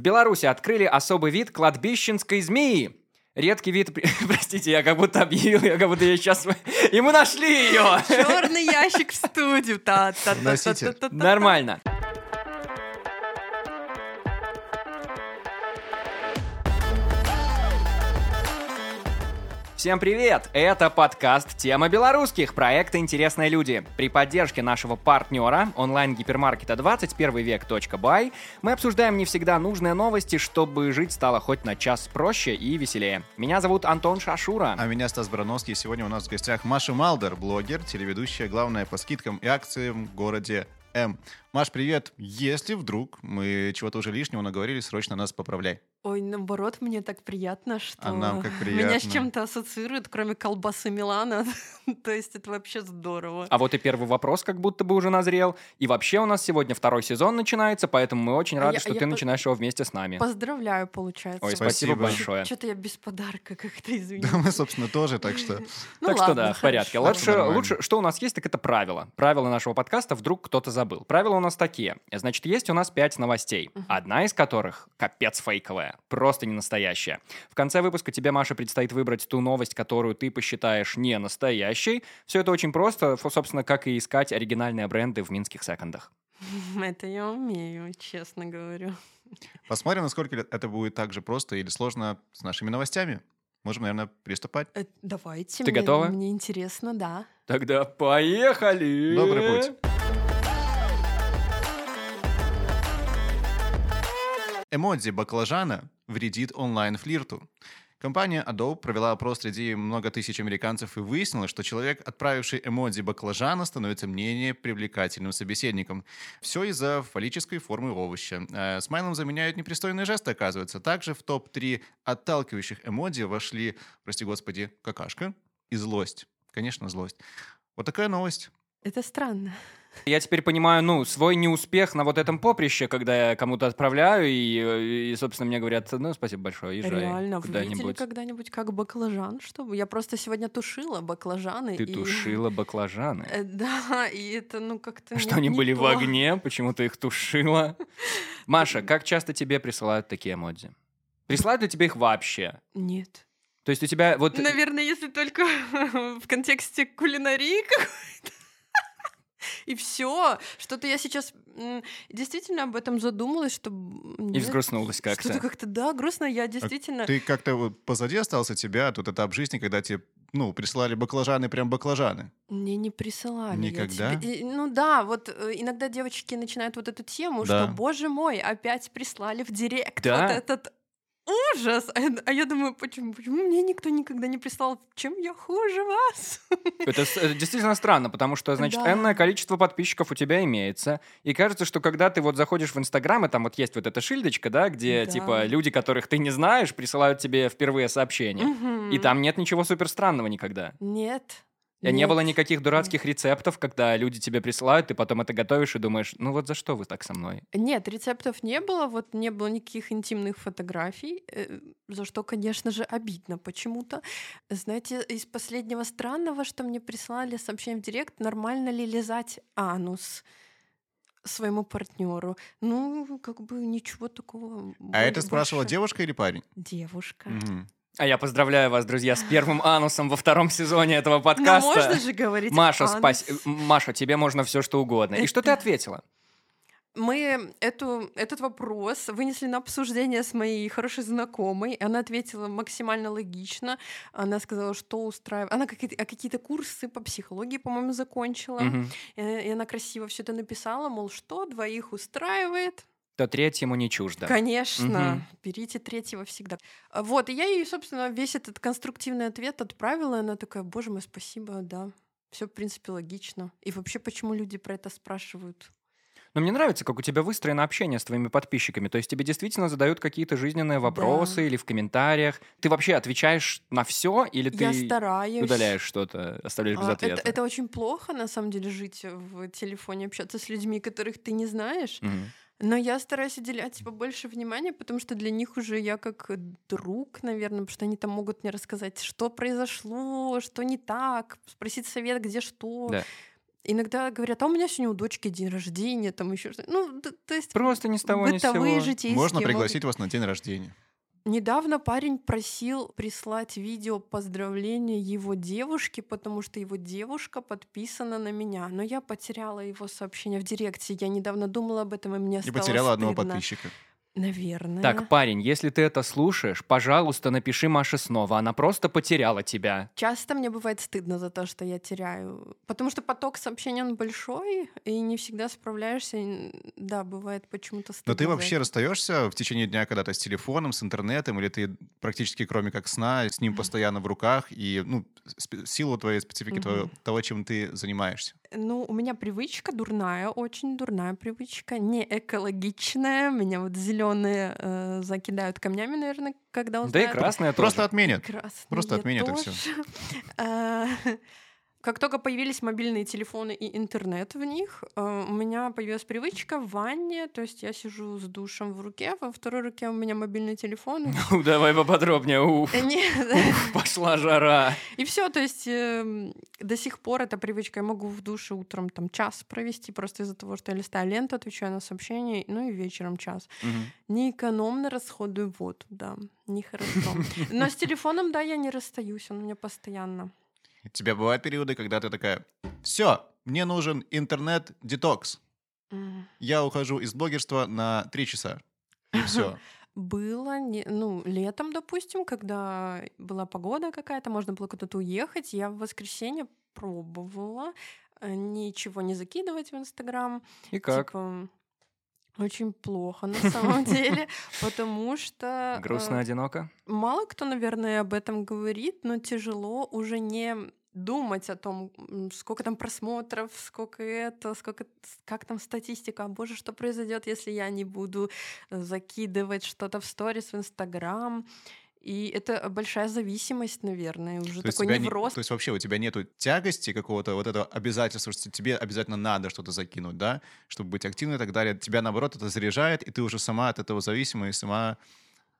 В Беларуси открыли особый вид кладбищенской змеи. Редкий вид... Простите, я как будто объявил, я как будто я сейчас... И мы нашли ее! Черный ящик в студию. Нормально. Всем привет! Это подкаст «Тема белорусских» проекта «Интересные люди». При поддержке нашего партнера онлайн-гипермаркета 21 век.бай мы обсуждаем не всегда нужные новости, чтобы жить стало хоть на час проще и веселее. Меня зовут Антон Шашура. А меня Стас Барановский. Сегодня у нас в гостях Маша Малдер, блогер, телеведущая, главная по скидкам и акциям в городе М. Маш, привет. Если вдруг мы чего-то уже лишнего наговорили, срочно нас поправляй. Ой, наоборот, мне так приятно, что А нам как меня с приятно. чем-то ассоциируют, кроме колбасы Милана. То есть это вообще здорово. А вот и первый вопрос как будто бы уже назрел. И вообще у нас сегодня второй сезон начинается, поэтому мы очень рады, Я- что я ты по- начинаешь его вместе с нами. Поздравляю, получается. Ой, спасибо, Спасибо. большое. Что-то я без подарка как-то, Да, извините. мы, собственно, тоже, так что... Ну так что да, в порядке. Лучше, что у нас есть, так это правила. Правила нашего подкаста вдруг кто-то забыл. Правила у нас такие. Значит, есть у нас пять новостей. Одна из которых капец фейковая, просто не настоящая. В конце выпуска тебе, Маша, предстоит выбрать ту новость, которую ты посчитаешь не настоящей. Все это очень просто, собственно, как и искать оригинальные бренды в минских секондах. Это я умею, честно говорю. Посмотрим, насколько это будет так же просто или сложно с нашими новостями. Можем, наверное, приступать. Э, Давайте. Ты мне- готова? Мне интересно, да. Тогда поехали! Добрый путь. Эмодзи баклажана вредит онлайн-флирту. Компания Adobe провела опрос среди много тысяч американцев и выяснила, что человек, отправивший эмодзи баклажана, становится менее привлекательным собеседником. Все из-за фаллической формы овоща. Э, Смайлом заменяют непристойные жесты, оказывается. Также в топ-3 отталкивающих эмодзи вошли, прости господи, какашка и злость. Конечно, злость. Вот такая новость. Это странно. Я теперь понимаю, ну, свой неуспех на вот этом поприще, когда я кому-то отправляю, и, и, собственно, мне говорят, ну, спасибо большое, езжай Реально, вы видели куда-нибудь. когда-нибудь как баклажан? Что? Я просто сегодня тушила баклажаны. Ты и- тушила баклажаны. Э, Да, и это, ну, как-то... Что они были в огне, почему ты их тушила? Маша, как часто тебе присылают такие эмодзи? Присылают ли тебе их вообще? Нет. То есть у тебя вот... Наверное, если только в контексте кулинарии какой-то. И все. Что-то я сейчас действительно об этом задумалась, что... И взгрустнулась Что-то как-то. как-то, да, грустно. Я действительно... Ты как-то вот позади остался тебя, а тут этап жизни, когда тебе, ну, присылали баклажаны, прям баклажаны. Мне не присылали. Никогда? тебе- Ну да, вот э, иногда девочки начинают вот эту тему, Да. что, боже мой, опять прислали в директ Да? вот этот ужас. А я, а я думаю, почему, почему мне никто никогда не прислал? Чем я хуже вас? Это, это действительно странно, потому что, значит, Да. энное количество подписчиков у тебя имеется. И кажется, что когда ты вот заходишь в Инстаграм, и там вот есть вот эта шильдочка, да, где, Да. типа, люди, которых ты не знаешь, присылают тебе впервые сообщение. И Мгм. там нет ничего супер странного никогда. Нет. Не нет. было никаких дурацких рецептов, когда люди тебе присылают, ты потом это готовишь и думаешь, ну вот за что вы так со мной? Нет, рецептов не было, вот не было никаких интимных фотографий, э, за что, конечно же, обидно почему-то. Знаете, из последнего странного, что мне прислали сообщение в директ, нормально ли лизать анус своему партнеру. Ну, как бы ничего такого. А это спрашивала больше- девушка или парень? Девушка. Мгм. А я поздравляю вас, друзья, с первым анусом во втором сезоне этого Ну, подкаста. можно же говорить Маша, анус. Маша, тебе можно все что угодно. И что ты ответила? Мы эту, этот вопрос вынесли на обсуждение с моей хорошей знакомой. Она ответила максимально логично. Она сказала, что устраивает. Она какие-то, а какие-то курсы по психологии, по-моему, закончила. Мгм. И, и она красиво все это написала, мол, что двоих устраивает. То третьему не чуждо. Конечно, Мгм. берите третьего всегда. А Вот, и я ей, собственно, весь этот конструктивный ответ отправила, и она такая, боже мой, спасибо, да. Все, в принципе, логично. И вообще, почему люди про это спрашивают? Но мне нравится, как у тебя выстроено общение с твоими подписчиками. То есть тебе действительно задают какие-то жизненные вопросы Да. или в комментариях. Ты вообще отвечаешь на все или я ты стараюсь. удаляешь что-то, оставляешь без А, ответа? Это, это очень плохо, на самом деле, жить в телефоне, общаться с людьми, которых ты не знаешь. Мгм. Но я стараюсь уделять типа, больше внимания, потому что для них уже я как друг, наверное, потому что они там могут мне рассказать, что произошло, что не так, спросить совет, где что. Да. Иногда говорят, а у меня сегодня у дочки день рождения, там еще что-то. Ну, то есть Просто ни с того ни с сего. житейские Можно могут- пригласить вас на день рождения. Недавно парень просил прислать видео поздравления его девушке, потому что его девушка подписана на меня. Но я потеряла его сообщение в директе. Я недавно думала об этом, и мне И стало потеряла одного подписчика. Наверное. Так, парень, если ты это слушаешь, пожалуйста, напиши Маше снова. Она просто потеряла тебя. Часто мне бывает стыдно за то, что я теряю. Потому что поток сообщений, он большой, и не всегда справляешься. Да, бывает почему-то стыдно. Но ты вообще расстаешься в течение дня когда-то с телефоном, с интернетом, или ты практически кроме как сна с ним постоянно в руках, и ну, силу твоей специфики Мгм. твоего- того, чем ты занимаешься? Ну, у меня привычка дурная, очень дурная привычка, не экологичная. Меня вот зеленые закидают камнями, наверное, когда Да и узнают. красная Просто тоже. отменят. Красные Просто отменят и тоже. Как только появились мобильные телефоны и интернет в них, э, у меня появилась привычка в ванне, то есть я сижу с душем в руке, во второй руке у меня мобильный телефон. Ну, давай поподробнее. Уф, Э, пошла жара. и все, то есть эм, до сих пор эта привычка. Я могу в душе утром там час провести просто из-за того, что я листаю ленту, отвечаю на сообщения, ну и вечером час. Мгм. Не экономно расходую воду, да, нехорошо. Но с телефоном, да, я не расстаюсь, он у меня постоянно. У тебя бывают периоды, когда ты такая, все, мне нужен интернет-детокс. М. Я ухожу из блогерства на три часа. И все. Было, не- ну, летом, допустим, когда была погода какая-то, можно было куда-то уехать, я в воскресенье пробовала э, ничего не закидывать в Инстаграм. И как? Типа, очень плохо на самом деле, потому что... э, Грустно, одиноко? Мало кто, наверное, об этом говорит, но тяжело уже не думать о том, сколько там просмотров, сколько это, сколько, как там статистика, а боже, что произойдет, если я не буду э, закидывать что-то в сторис в Инстаграм. И это большая зависимость, наверное, уже То такой тебя не- невроз. то есть вообще у тебя нету тягости какого-то вот этого обязательства, что тебе обязательно надо что-то закинуть, да, чтобы быть активной и так далее. Тебя, наоборот, это заряжает, и ты уже сама от этого зависима и сама...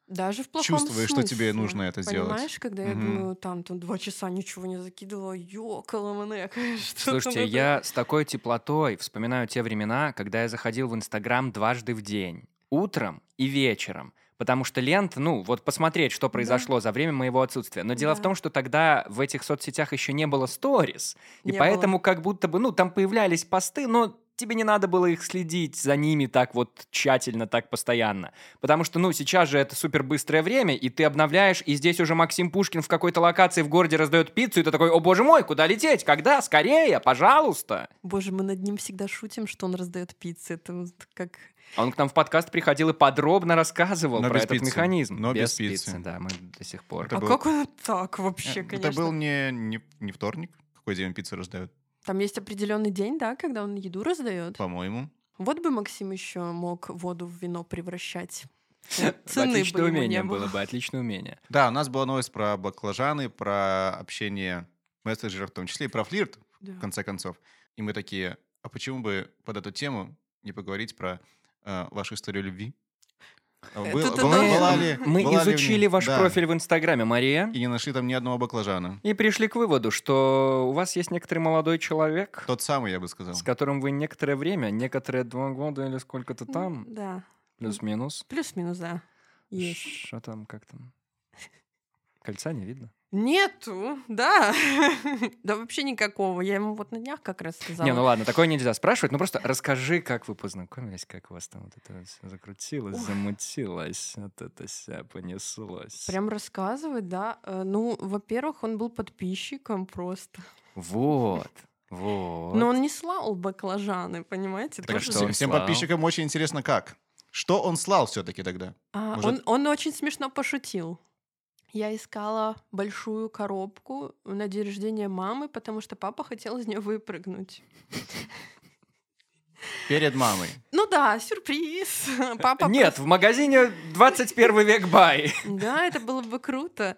Даже в плохом чувствуешь, что тебе смысле. нужно это сделать. Понимаешь, когда я думаю, там, там два часа ничего не закидывала, ёкала мне, что Слушайте, я с такой теплотой вспоминаю те времена, когда я заходил в Инстаграм дважды в день. Утром и вечером. Потому что лента, ну, вот посмотреть, что произошло за время моего отсутствия. Но дело в Да. том, что тогда в этих соцсетях еще не было сторис. И Не поэтому как будто бы, ну, там появлялись посты, но тебе не надо было их следить за ними так вот тщательно, так постоянно. Потому что, ну, сейчас же это супер быстрое время, и ты обновляешь, и здесь уже Максим Пушкин в какой-то локации в городе раздает пиццу, и ты такой, о боже мой, куда лететь? Когда? Скорее, пожалуйста. Боже, мы над ним всегда шутим, что он раздает пиццы. Это вот как... А Он к нам в подкаст приходил и подробно рассказывал Но про без этот пиццы. механизм. Но без пиццы. Да, мы до сих пор. Это а был- как он так вообще, конечно? Это был не, не, не вторник, какой день пиццу раздают, Там есть определенный день, да, когда он еду раздает. по-моему. Вот бы Максим еще мог воду в вино превращать. Цены Отличное бы ему умение не было. было бы, отличное умение. Да, у нас была новость про баклажаны, про общение в мессенджерах в том числе, и про флирт, Да. в конце концов. И мы такие, а почему бы под эту тему не поговорить про э, вашу историю любви? Это был- ты была- была ли- Мы была ли изучили ваш да, профиль в Инстаграме, Мария, И не нашли там ни одного баклажана. и пришли к выводу, что у вас есть некоторый молодой человек, Тот самый, я бы сказал. с которым вы некоторое время, некоторые два года или сколько-то там, Да. плюс-минус. Плюс-минус, да. Есть. Что там, как там? Кольца не видно. Нету, да. да вообще никакого. Я ему вот на днях как раз сказала. Не, ну ладно, такое нельзя спрашивать. Ну просто расскажи, как вы познакомились, как у вас там вот это все закрутилось, Ой. замутилось, вот это вся понеслось. Прям рассказывать, да. Э, Ну, во-первых, он был подписчиком просто. Вот, вот. Но он не слал баклажаны, понимаете? Так тоже что всем, всем подписчикам очень интересно, как. Что он слал все-таки тогда? А, Может- он, он очень смешно пошутил. Я искала большую коробку на день рождения мамы, потому что папа хотел из нее выпрыгнуть. Перед мамой. Ну да, сюрприз. Папа Нет, в магазине 21 век бай. Да, это было бы круто.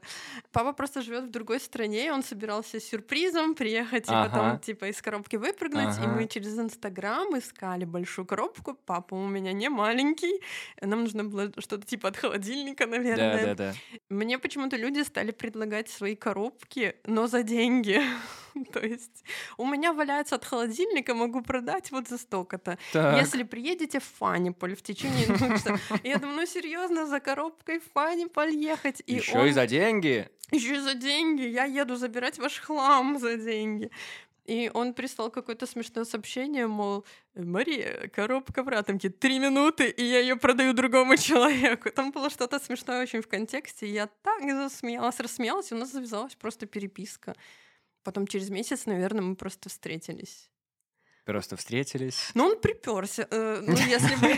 Папа просто живет в другой стране, и он собирался с сюрпризом приехать и Ага. потом типа из коробки выпрыгнуть. И Ага. мы через Инстаграм искали большую коробку. Папа у меня не маленький. Нам нужно было что-то типа от холодильника, Да, наверное. да, да. Мне почему-то люди стали предлагать свои коробки, но за деньги. То есть у меня валяется от холодильника, могу продать вот за столько-то. Если приедете в Фаниполь в течение часа, я думаю, ну серьезно, за коробкой в Фаниполь ехать. И Еще он- и за деньги. еще и за деньги. Я еду забирать ваш хлам за деньги. И он прислал какое-то смешное сообщение, мол, Мария, коробка в ратомке, три минуты, и я ее продаю другому человеку. Там было что-то смешное очень в контексте. и Я так засмеялась, рассмеялась, и у нас завязалась просто переписка. Потом через месяц, наверное, мы просто встретились. Просто встретились. Но он приперся. ну, если бы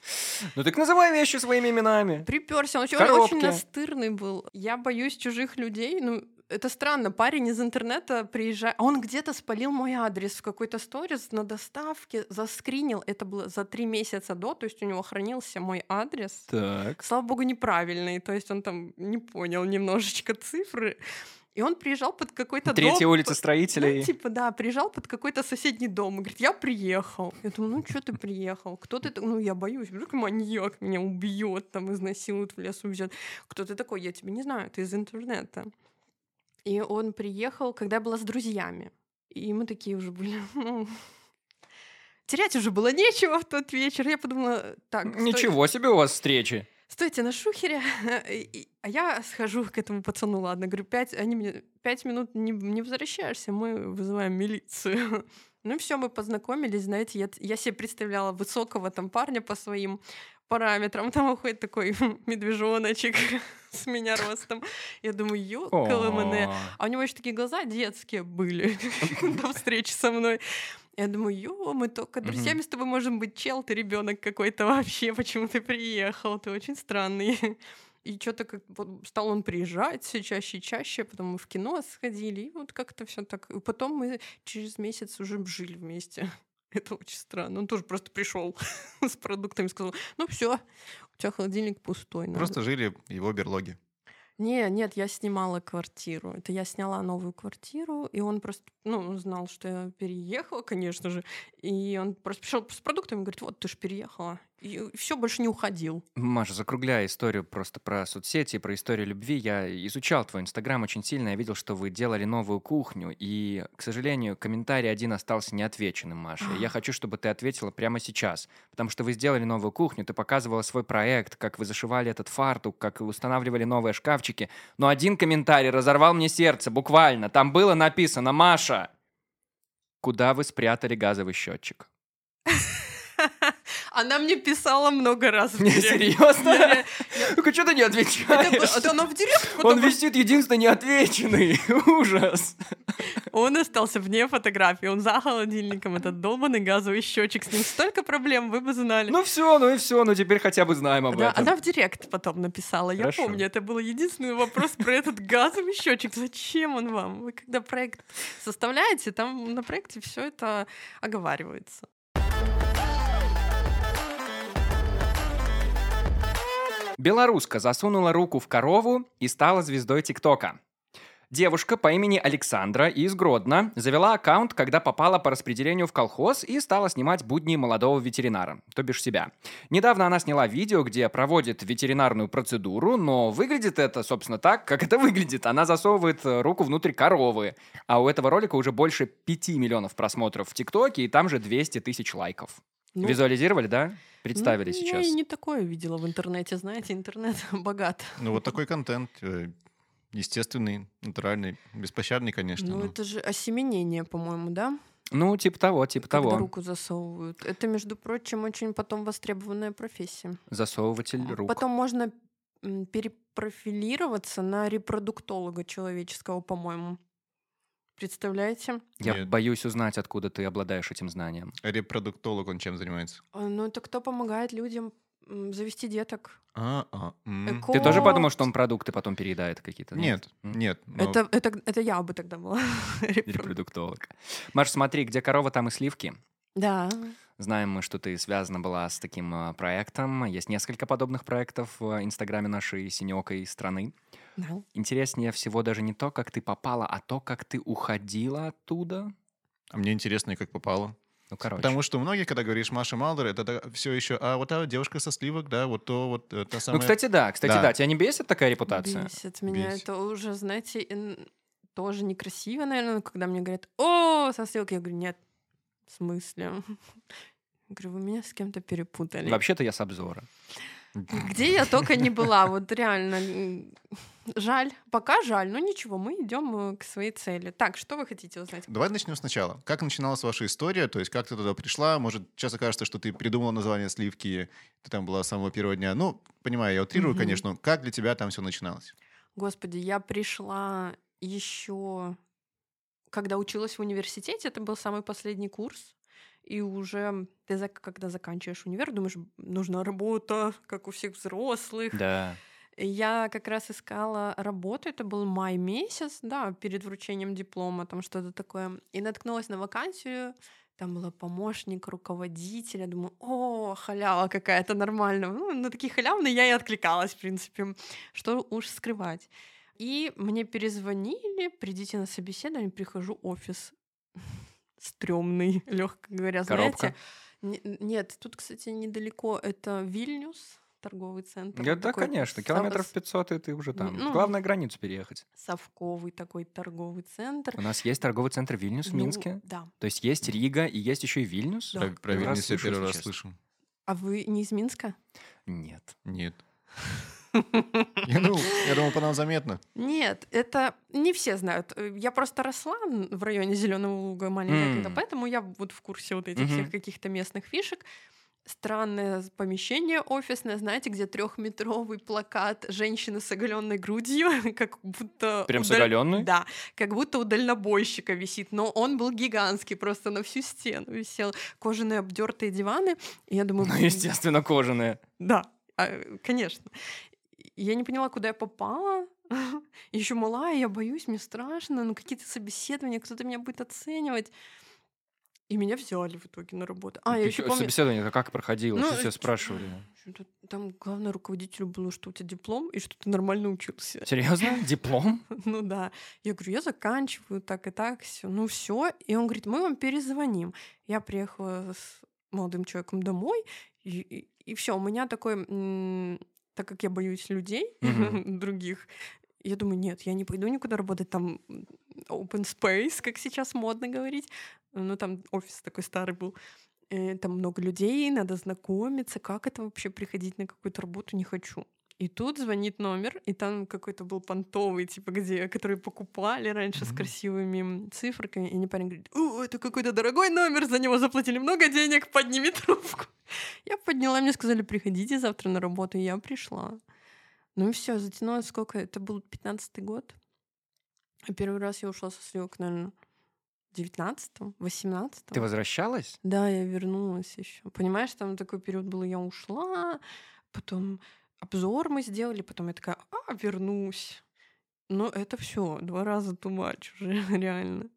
Ну так называй вещи своими именами. приперся, он очень настырный был. Я боюсь чужих людей. Ну, это странно, парень из интернета приезжает, а он где-то спалил мой адрес в какой-то сторис на доставке, заскринил, это было за три месяца до, то есть у него хранился мой адрес. Так. Слава богу, неправильный, то есть он там не понял немножечко цифры. И он приезжал под какой-то Третья дом. улица Ну, строителей. типа, да, приезжал под какой-то соседний дом и говорит, я приехал. Я думаю, ну что ты приехал? Кто ты? Ну, я боюсь, вдруг маньяк меня убьет, там, изнасилует, в лес увезет. Кто ты такой? Я тебя не знаю, ты из интернета. И он приехал, когда я была с друзьями. И мы такие уже были, ну... Терять уже было нечего в тот вечер. Я подумала, так, Ничего себе у вас встречи. Стойте на шухере, а я схожу к этому пацану, ладно, говорю, пять, они мне пять минут не, не возвращаешься, мы вызываем милицию. Ну и все, мы познакомились, знаете, я, я себе представляла высокого там парня по своим параметрам, там уходит такой медвежоночек с меня ростом. Я думаю, ёкалэмэне. А у него еще такие глаза детские были до встречи со мной. Я думаю, ё, мы только друзьями с тобой можем быть, чел, ты ребенок какой-то вообще, почему ты приехал, ты очень странный. И что-то как вот стал он приезжать все чаще и чаще, потом мы в кино сходили, и вот как-то все так. И потом мы через месяц уже жили вместе. Это очень странно. Он тоже просто пришел с продуктами, сказал, ну все, у тебя холодильник пустой. надо». Просто жили его берлоге. Не, нет, я снимала квартиру. Это я сняла новую квартиру, и он просто, ну, знал, что я переехала, конечно же. И он просто пришел с продуктами и говорит, вот ты ж переехала. И все, больше не уходил. Маша, закругляя историю просто про соцсети, про историю любви, я изучал твой инстаграм очень сильно, я видел, что вы делали новую кухню, и, к сожалению, комментарий один остался неотвеченным, Маша. Я хочу, чтобы ты ответила прямо сейчас, потому что вы сделали новую кухню, ты показывала свой проект, как вы зашивали этот фартук, как устанавливали новые шкафчики, но один комментарий разорвал мне сердце, буквально. Там было написано «Маша, куда вы спрятали газовый счетчик?» Она мне писала много раз. Не, серьезно? Ну-ка, что ты не отвечаешь? это она в директ Он висит единственный неотвеченный. Ужас. Он остался вне фотографии, он за холодильником, этот долбанный газовый счетчик, с ним столько проблем, вы бы знали. Ну все, ну и все, ну теперь хотя бы знаем об этом. она в директ потом написала. Я помню, это был единственный вопрос про этот газовый счетчик. Зачем он вам? Вы когда проект составляете, там на проекте все это оговаривается. Белоруска засунула руку в корову и стала звездой ТикТока. Девушка по имени Александра из Гродно завела аккаунт, когда попала по распределению в колхоз и стала снимать будни молодого ветеринара, то бишь себя. Недавно она сняла видео, где проводит ветеринарную процедуру, но выглядит это, собственно, так, как это выглядит. Она засовывает э, руку внутрь коровы. А у этого ролика уже больше 5 миллионов просмотров в ТикТоке и там же 200 тысяч лайков. Ну, Визуализировали, да? Представили ну, сейчас. Я не такое видела в интернете, знаете, интернет богат. Ну, вот такой контент. э, Естественный, натуральный, беспощадный, конечно. Ну, но- это же осеменение, по-моему, да? Ну, типа того, типа Когда того. руку засовывают. Это, между прочим, очень потом востребованная профессия. Засовыватель рук. Потом можно перепрофилироваться на репродуктолога человеческого, по-моему. Представляете? Я Нет. боюсь узнать, откуда ты обладаешь этим знанием. А Репродуктолог, он чем занимается? А, Ну, это кто помогает людям завести деток? А, а, м. Эко- Ты тоже подумал, что он продукты потом переедает какие-то? Нет, М? нет. но- Это, это, это я бы тогда была. Репродуктолог. Маш, смотри, где корова, там и сливки. Да. Знаем мы, что ты связана была с таким э, проектом. Есть несколько подобных проектов в инстаграме нашей синекой страны. Да. Интереснее всего даже не то, как ты попала, а то, как ты уходила оттуда. А мне интересно, как попало. Ну, короче. Потому что многие, когда говоришь Маша Малдер, это все еще, а вот та девушка со сливок, да, вот то, вот э, та Ну, самая... кстати, да, кстати, Да. да. Тебя не бесит такая репутация? Бесит меня. Бесит. Это уже, знаете, тоже некрасиво, наверное, когда мне говорят, о, со стрелкой, я говорю, нет, в смысле? Я говорю, вы меня с кем-то перепутали. Вообще-то я с обзора. Где я только не была, вот реально. Жаль, пока жаль, но ничего, мы идем э, к своей цели. Так, что вы хотите узнать? Давай начнем сначала. Как начиналась ваша история? То есть как ты туда пришла? Может, часто кажется, что ты придумала название сливки, ты там была с самого первого дня. Ну, понимаю, я утрирую, Мгм. конечно. Как для тебя там все начиналось? Господи, я пришла еще, когда училась в университете, это был самый последний курс. И уже ты, когда заканчиваешь универ, думаешь, нужна работа, как у всех взрослых. Да. Я как раз искала работу, это был май месяц, да, перед вручением диплома, там что-то такое. И наткнулась на вакансию, там была помощник руководителя, думаю, о, халява какая-то нормальная. Ну, на такие халявные я и откликалась, в принципе, что уж скрывать. И мне перезвонили, придите на собеседование, прихожу, офис стрёмный, легко говоря, Коробка. знаете. Не- Нет, тут, кстати, недалеко, это Вильнюс, торговый центр. Да, да, конечно. сов- Километров 500, и ты уже там. Ну. Главное границу переехать. совковый такой торговый центр. У нас есть торговый центр Вильнюс в Ну, Минске. Да. То есть есть Рига и есть еще и Вильнюс. Да. Про, про Вильнюс я первый раз слышу. А вы не из Минска? Нет. Нет. Я думал, я думал, по нам заметно. Нет, это не все знают. Э, Я просто росла в районе Зеленого луга маленькая, когда, поэтому я вот в курсе вот этих всех каких-то местных фишек. Странное с- помещение офисное, знаете, где трехметровый плакат женщины с оголенной грудью, как будто... Прям с удаль- оголенной? Да, как будто у дальнобойщика висит, но он был гигантский, просто на всю стену висел. Кожаные обдертые диваны. И я думаю, Ну, «Блин, естественно, кожаные. да, а, конечно. И Я не поняла, куда я попала. Еще малая, я боюсь, мне страшно. Ну, какие-то собеседования, кто-то меня будет оценивать. И меня взяли в итоге на работу. А, я Ты еще помню, Собеседование как проходило? Ну, Что тебя э, спрашивали? там главное руководителю было, что у тебя диплом и что ты нормально учился. Серьезно? Диплом? Ну да. Я говорю, я заканчиваю так и так, все. Ну все. И он говорит, мы вам перезвоним. Я приехала с молодым человеком домой, и, все. У меня такой, так как я боюсь людей других, я думаю, нет, я не пойду никуда работать там open space, как сейчас модно говорить. Ну там офис такой старый был. Э, Там много людей, надо знакомиться. Как это вообще приходить на какую-то работу? Не хочу. И тут звонит номер, и там какой-то был понтовый, типа, где, который покупали раньше с Мгм. красивыми м, циферками. И мне парень говорит, о, это какой-то дорогой номер, за него заплатили много денег, подними трубку. Я подняла, мне сказали, приходите завтра на работу, и я пришла. Ну и все, затянулось сколько? Это был 15-й год. А первый раз я ушла со сливок, наверное, 19-го, 18-го. Ты возвращалась? Да, я вернулась еще. Понимаешь, там такой период был, я ушла, потом обзор мы сделали, потом я такая, а, вернусь. Но это все, два раза too much уже, реально.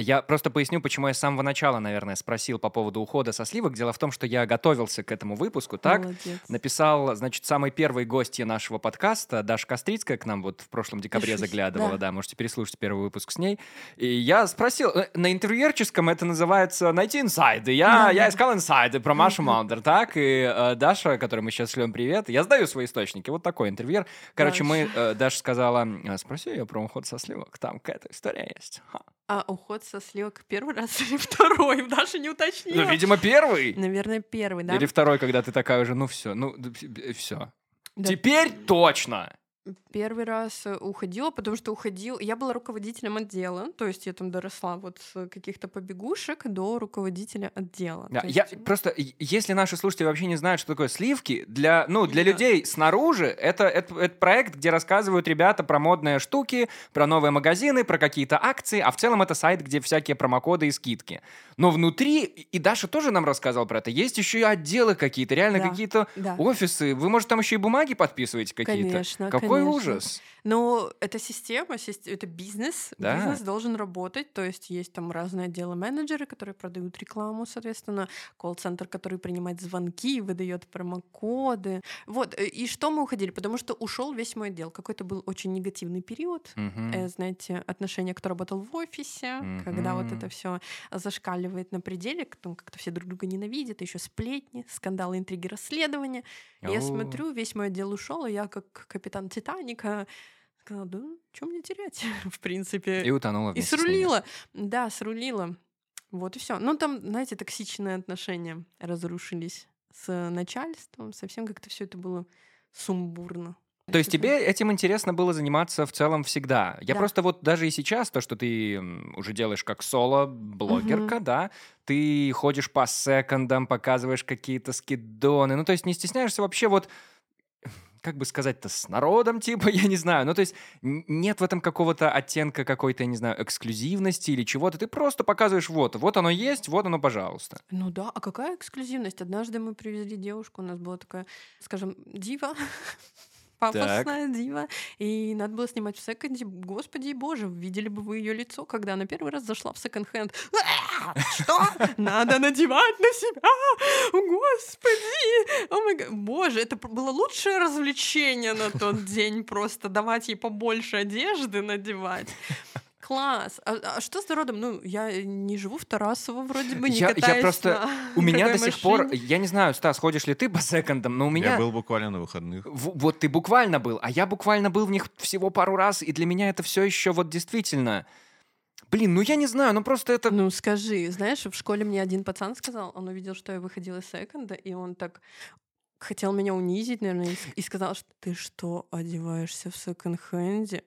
Я просто поясню, почему я с самого начала, наверное, спросил по поводу ухода со сливок. Дело в том, что я готовился к этому выпуску, так? Молодец. Написал, значит, самый первый гостья нашего подкаста, Даша Кострицкая, к нам вот в прошлом декабре заглядывала, да. да. можете переслушать первый выпуск с ней. И я спросил, э, на интервьюерческом это называется «Найти инсайды». Я, Да, я да. искал инсайды про Машу Маундер, так? И э, Даша, которой мы сейчас шлем привет, я сдаю свои источники, вот такой интервьюер. Короче, мы, э, Даша сказала, «Э, спроси ее про уход со сливок, там какая-то история есть. Ха. А уход со сливок первый раз или второй? Даже не уточнила. Ну, видимо, первый. Наверное, первый, да? Или второй, когда ты такая уже, ну все, ну все. Да. Теперь точно. Первый раз э, уходила, потому что уходил... Я была руководителем отдела, то есть я там доросла вот с каких-то побегушек до руководителя отдела. Да, То я есть, просто, если наши слушатели вообще не знают, что такое сливки, для, ну, для Да. людей снаружи это, это, это проект, где рассказывают ребята про модные штуки, про новые магазины, про какие-то акции, а в целом это сайт, где всякие промокоды и скидки. Но внутри, и Даша тоже нам рассказывала про это, есть еще и отделы какие-то, реально Да. какие-то Да. офисы. Вы, может, там еще и бумаги подписываете какие-то? Конечно, Какой конечно. ужас. Но это система, сис- это бизнес. Да. Бизнес должен работать. То есть есть там разные отделы менеджеры, которые продают рекламу, соответственно, колл-центр, который принимает звонки, выдает промокоды. Вот. э, И что мы уходили? Потому что ушел весь мой отдел. Какой-то был очень негативный период. Э, знаете, отношение, кто работал в офисе, когда вот это все зашкаливает на пределе, как-то все друг друга ненавидят, еще сплетни, скандалы, интриги, расследования. Я смотрю, весь мой отдел ушел, и я как капитан Титаника сказала, да, что мне терять, в принципе. И утонула И срулила. Да, срулила. Вот и все. Ну, там, знаете, токсичные отношения разрушились с начальством. Совсем как-то все это было сумбурно. То есть тебе этим интересно было заниматься в целом всегда? Я Да. просто вот даже и сейчас, то, что ты уже делаешь как соло-блогерка, да, ты ходишь по секондам, показываешь какие-то скидоны, ну то есть не стесняешься вообще вот как бы сказать-то, с народом, типа, я не знаю. Ну, то есть нет в этом какого-то оттенка какой-то, я не знаю, эксклюзивности или чего-то. Ты просто показываешь вот, вот оно есть, вот оно, пожалуйста. Ну да, а какая эксклюзивность? Однажды мы привезли девушку, у нас была такая, скажем, дива, пафосная дива, и надо было снимать в секонде. Господи боже, видели бы вы ее лицо, когда она первый раз зашла в секонд-хенд. «А, Что? Надо надевать на себя! Господи! Боже, это было лучшее развлечение на тот день, просто давать ей побольше одежды надевать. Класс. А, а что с народом? Ну, я не живу в Тарасово, вроде бы, не Я- я катаюсь просто- на У меня до сих пор, я не знаю, Стас, ходишь ли ты по секондам, но у меня... Я был буквально на выходных. В- вот ты буквально был, а я буквально был в них всего пару раз, и для меня это все еще вот действительно... Блин, ну я не знаю, ну просто это... Ну, скажи, знаешь, в школе мне один пацан сказал, он увидел, что я выходила из секонда, и он так хотел меня унизить, наверное, и сказал, что ты что, одеваешься в секонд-хенде?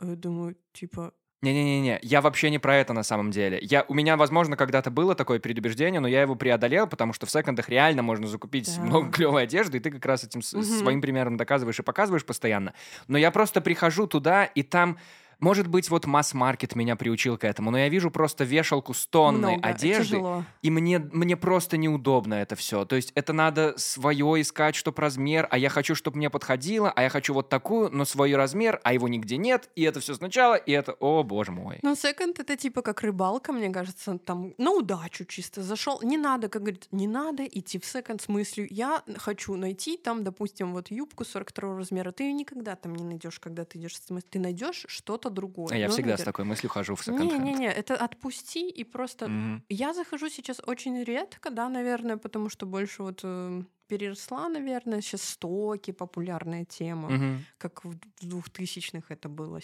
А Я думаю, типа, Не-не-не, я вообще не про это на самом деле. Я, у меня, возможно, когда-то было такое предубеждение, но я его преодолел, потому что в секондах реально можно закупить Да. много клевой одежды, и ты как раз этим Мгм. своим примером доказываешь и показываешь постоянно. Но я просто прихожу туда, и там... Может быть, вот масс-маркет меня приучил к этому, но я вижу просто вешалку с тонной много, одежды, тяжело. И мне, мне просто неудобно это все. То есть это надо свое искать, чтоб размер, а я хочу, чтобы мне подходило, а я хочу вот такую, но свой размер, а его нигде нет, и это все сначала, и это, о боже мой. Ну, секонд это типа как рыбалка, мне кажется, там на удачу чисто зашел. Не надо, как говорит, не надо идти в секонд с мыслью, я хочу найти там, допустим, вот юбку 42 размера. Ты ее никогда там не найдешь, когда ты идешь. Ты найдешь что-то другое. А я всегда с такой мыслью хожу в секонд Не-не-не, это отпусти и просто... Мгм. Я захожу сейчас очень редко, да, наверное, потому что больше вот э, переросла, наверное, сейчас стоки, популярная тема, как в двухтысячных это было.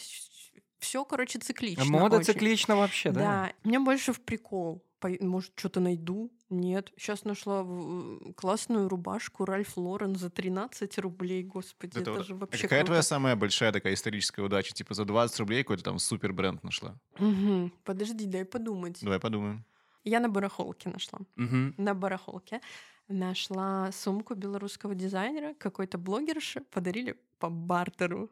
Все, короче, циклично. Мода очень. циклична вообще, да? Да, мне больше в прикол. Может, что-то найду? Нет. Сейчас нашла классную рубашку Ральф Лорен за 13 рублей. Господи, это, Это же А вообще какая круто. твоя самая большая такая историческая удача? Типа за 20 рублей какой-то там супер бренд нашла. Мгм. Подожди, дай подумать. Давай подумаем. Я на барахолке нашла. Мгм. На барахолке нашла сумку белорусского дизайнера. Какой-то блогерше подарили по бартеру.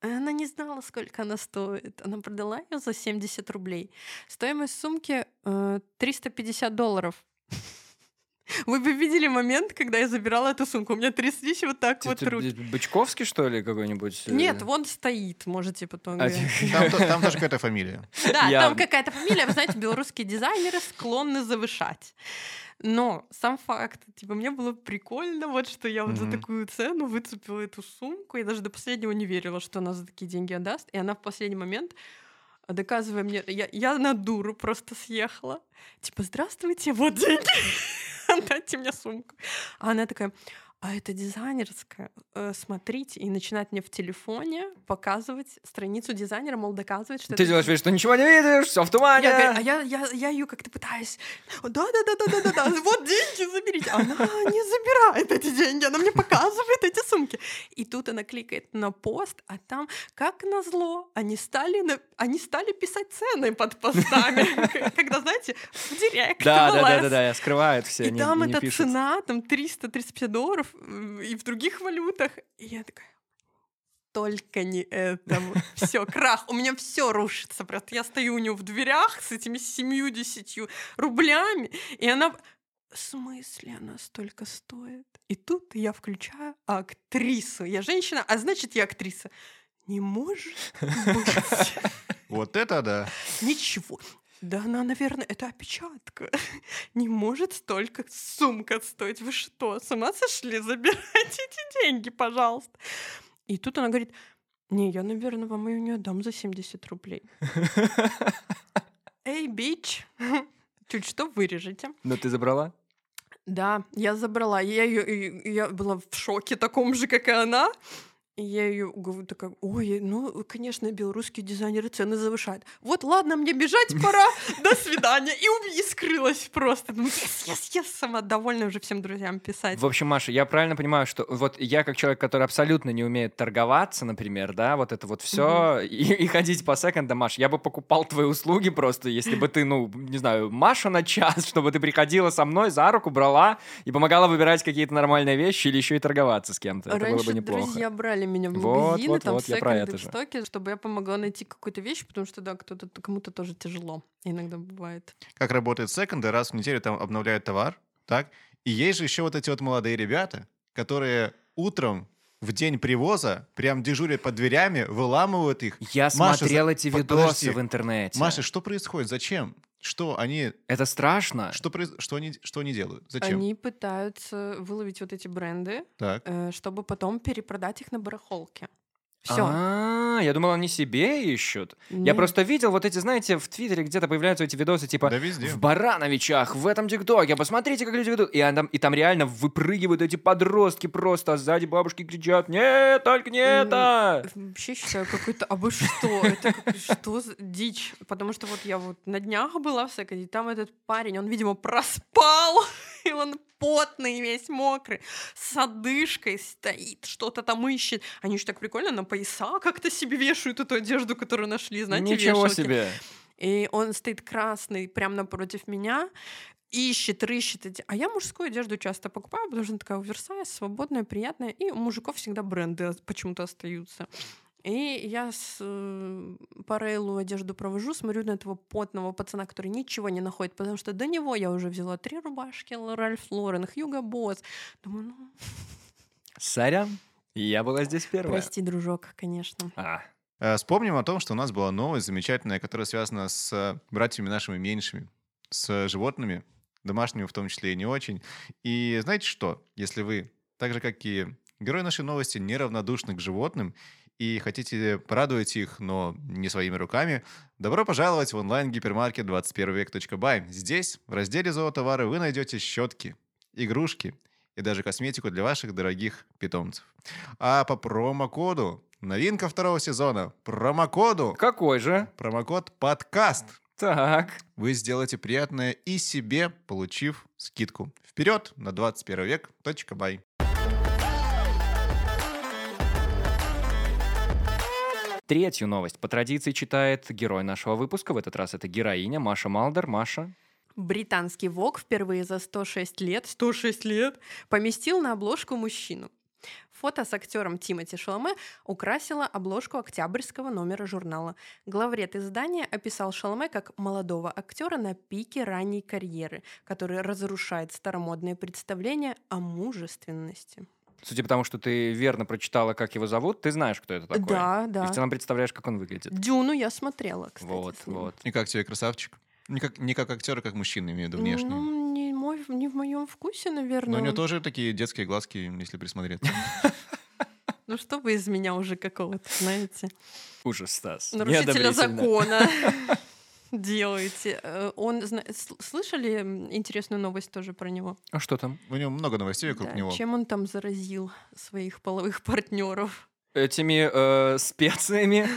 Она не знала, сколько она стоит. Она продала ее за 70 рублей. Стоимость сумки э, 350 долларов. Вы бы видели момент, когда я забирала эту сумку. У меня тряслись вот так вот ты руки. Бычковский, что ли, какой-нибудь? э? Нет, вон стоит, можете потом. А, глянуть. Там, то- там тоже какая-то фамилия. Да, там какая-то фамилия, вы знаете, белорусские дизайнеры склонны завышать. Но сам факт, типа, мне было прикольно, вот что я вот за Мгм. такую цену выцепила эту сумку. Я даже до последнего не верила, что она за такие деньги отдаст. И она в последний момент, доказывая мне, я, я на дуру просто съехала. Типа, здравствуйте, вот деньги, отдайте мне сумку. А она такая, а это дизайнерская, э, смотрите, и начинает мне в телефоне показывать страницу дизайнера, мол, доказывать, что Ты это делаешь вид, что ничего не видишь, все в тумане. я, говорю, а я, я, я ее как-то пытаюсь. Да, да, да, да, да, да, да. Вот деньги заберите. Она не забирает эти деньги, она мне показывает эти сумки. И тут она кликает на пост, а там, как назло, они стали, они стали писать цены под постами. Когда, знаете, в директ. Да, в да, да, ЛС. да, да, скрывают все. И там эта цена, там 300-350 долларов, м, и в других валютах. И я такая, только не это. Все, крах. У меня все рушится. Просто я стою у нее в дверях с этими 70 рублями, и она... В смысле она столько стоит? И тут я включаю актрису. Я женщина, а значит, я актриса. Не может быть. Вот это да. Ничего. Да она, наверное, это опечатка. Не может столько сумка стоить. Вы что, с ума сошли? Забирайте эти деньги, пожалуйста. И тут она говорит, не, я, наверное, вам ее не отдам за 70 рублей. Эй, бич, чуть что вырежете. Но ты забрала? Да, я забрала. Я, и- я была в шоке таком же, как и она. И я ее говорю такая, ой, ну, конечно, белорусские дизайнеры цены завышают. Вот, ладно, мне бежать пора, до свидания. И, у- и скрылась просто. Думаю, yes, yes, yes, сама довольна уже всем друзьям писать. В общем, Маша, я правильно понимаю, что вот я как человек, который абсолютно не умеет торговаться, например, да, вот это вот все, и, и ходить по секондам, Маш, я бы покупал твои услуги просто, если бы ты, ну, не знаю, Маша на час, чтобы ты приходила со мной за руку, брала и помогала выбирать какие-то нормальные вещи или еще и торговаться с кем-то. Это было Раньше бы неплохо. друзья брали меня в магазины, вот, там вот, в стоке, чтобы я помогла найти какую-то вещь, потому что, да, кто-то кому-то тоже тяжело. Иногда бывает. Как работает секонды, раз в неделю там обновляют товар, так? И есть же еще вот эти вот молодые ребята, которые утром в день привоза прям дежурят под дверями, выламывают их. Я Маша, смотрел за- эти видосы подожди. в интернете. Маша, что происходит? Зачем? Что они, Это страшно. что, произ- что, они, что они делают? Зачем? Они пытаются выловить вот эти бренды, Так. э, чтобы потом перепродать их на барахолке. Все. А, я думал, они себе ищут. Я просто видел вот эти, знаете, в Твиттере где-то появляются эти видосы, типа Да везде. в Барановичах, в этом ТикТоке, посмотрите, как люди ведут. И, там, и там реально выпрыгивают эти подростки просто, а сзади бабушки кричат, нет, только не это! Вообще считаю какой-то, а вы что? Это что за дичь? Потому что вот я вот на днях была в секонде, и там этот парень, он, видимо, проспал, и он потный весь мокрый, с одышкой стоит, что-то там ищет. Они еще так прикольно на пояса как-то себе вешают эту одежду, которую нашли, знаете, Ничего вешалки. себе! И он стоит красный прямо напротив меня, ищет, рыщет. А я мужскую одежду часто покупаю, потому что она такая оверсайз, свободная, приятная. И у мужиков всегда бренды почему-то остаются. И я с э, по рейлу одежду провожу, смотрю на этого потного пацана, который ничего не находит, потому что до него я уже взяла три рубашки Ральф Лорен, Хьюго Босс. Думаю, ну, Сорян, я была здесь первая. прости, дружок, конечно. А, Э, Вспомним о том, что у нас была новость замечательная, которая связана с э, братьями нашими меньшими, с животными, домашними в том числе и не очень. И знаете что? Если вы, так же как и герои нашей новости, неравнодушны к животным и хотите порадовать их, но не своими руками, добро пожаловать в онлайн-гипермаркет 21век.бай. Здесь, в разделе «Зоотовары» вы найдете щетки, игрушки и даже косметику для ваших дорогих питомцев. А по промокоду, новинка второго сезона, промокоду, какой же? промокод подкаст, Так. вы сделаете приятное и себе, получив скидку. Вперед на 21 век. .бай. Третью новость по традиции читает герой нашего выпуска. В этот раз это героиня Маша Малдер. Маша. Британский ВОК впервые за 106 лет, 106 лет, поместил на обложку мужчину. Фото с актером Тимоти Шаломе украсило обложку октябрьского номера журнала. Главред издания описал Шаломе как молодого актера на пике ранней карьеры, который разрушает старомодные представления о мужественности. Судя по тому, что ты верно прочитала, как его зовут, ты знаешь, кто это такой. Да, И да. в целом представляешь, как он выглядит. Дюну я смотрела, кстати. вот, вот. И как тебе, красавчик? Не как, не как актер, а как мужчина, имею в виду внешне. Ну, не, мой, не в моем вкусе, Но наверное. у него тоже такие детские глазки, если присмотреться. Ну что вы из меня уже какого-то, знаете, Ужас, Стас. нарушителя закона делаете. Э, Он, слышали интересную новость тоже про него? А что там? У него много новостей вокруг Да, него. Чем он там заразил своих половых партнеров? Этими э, специями?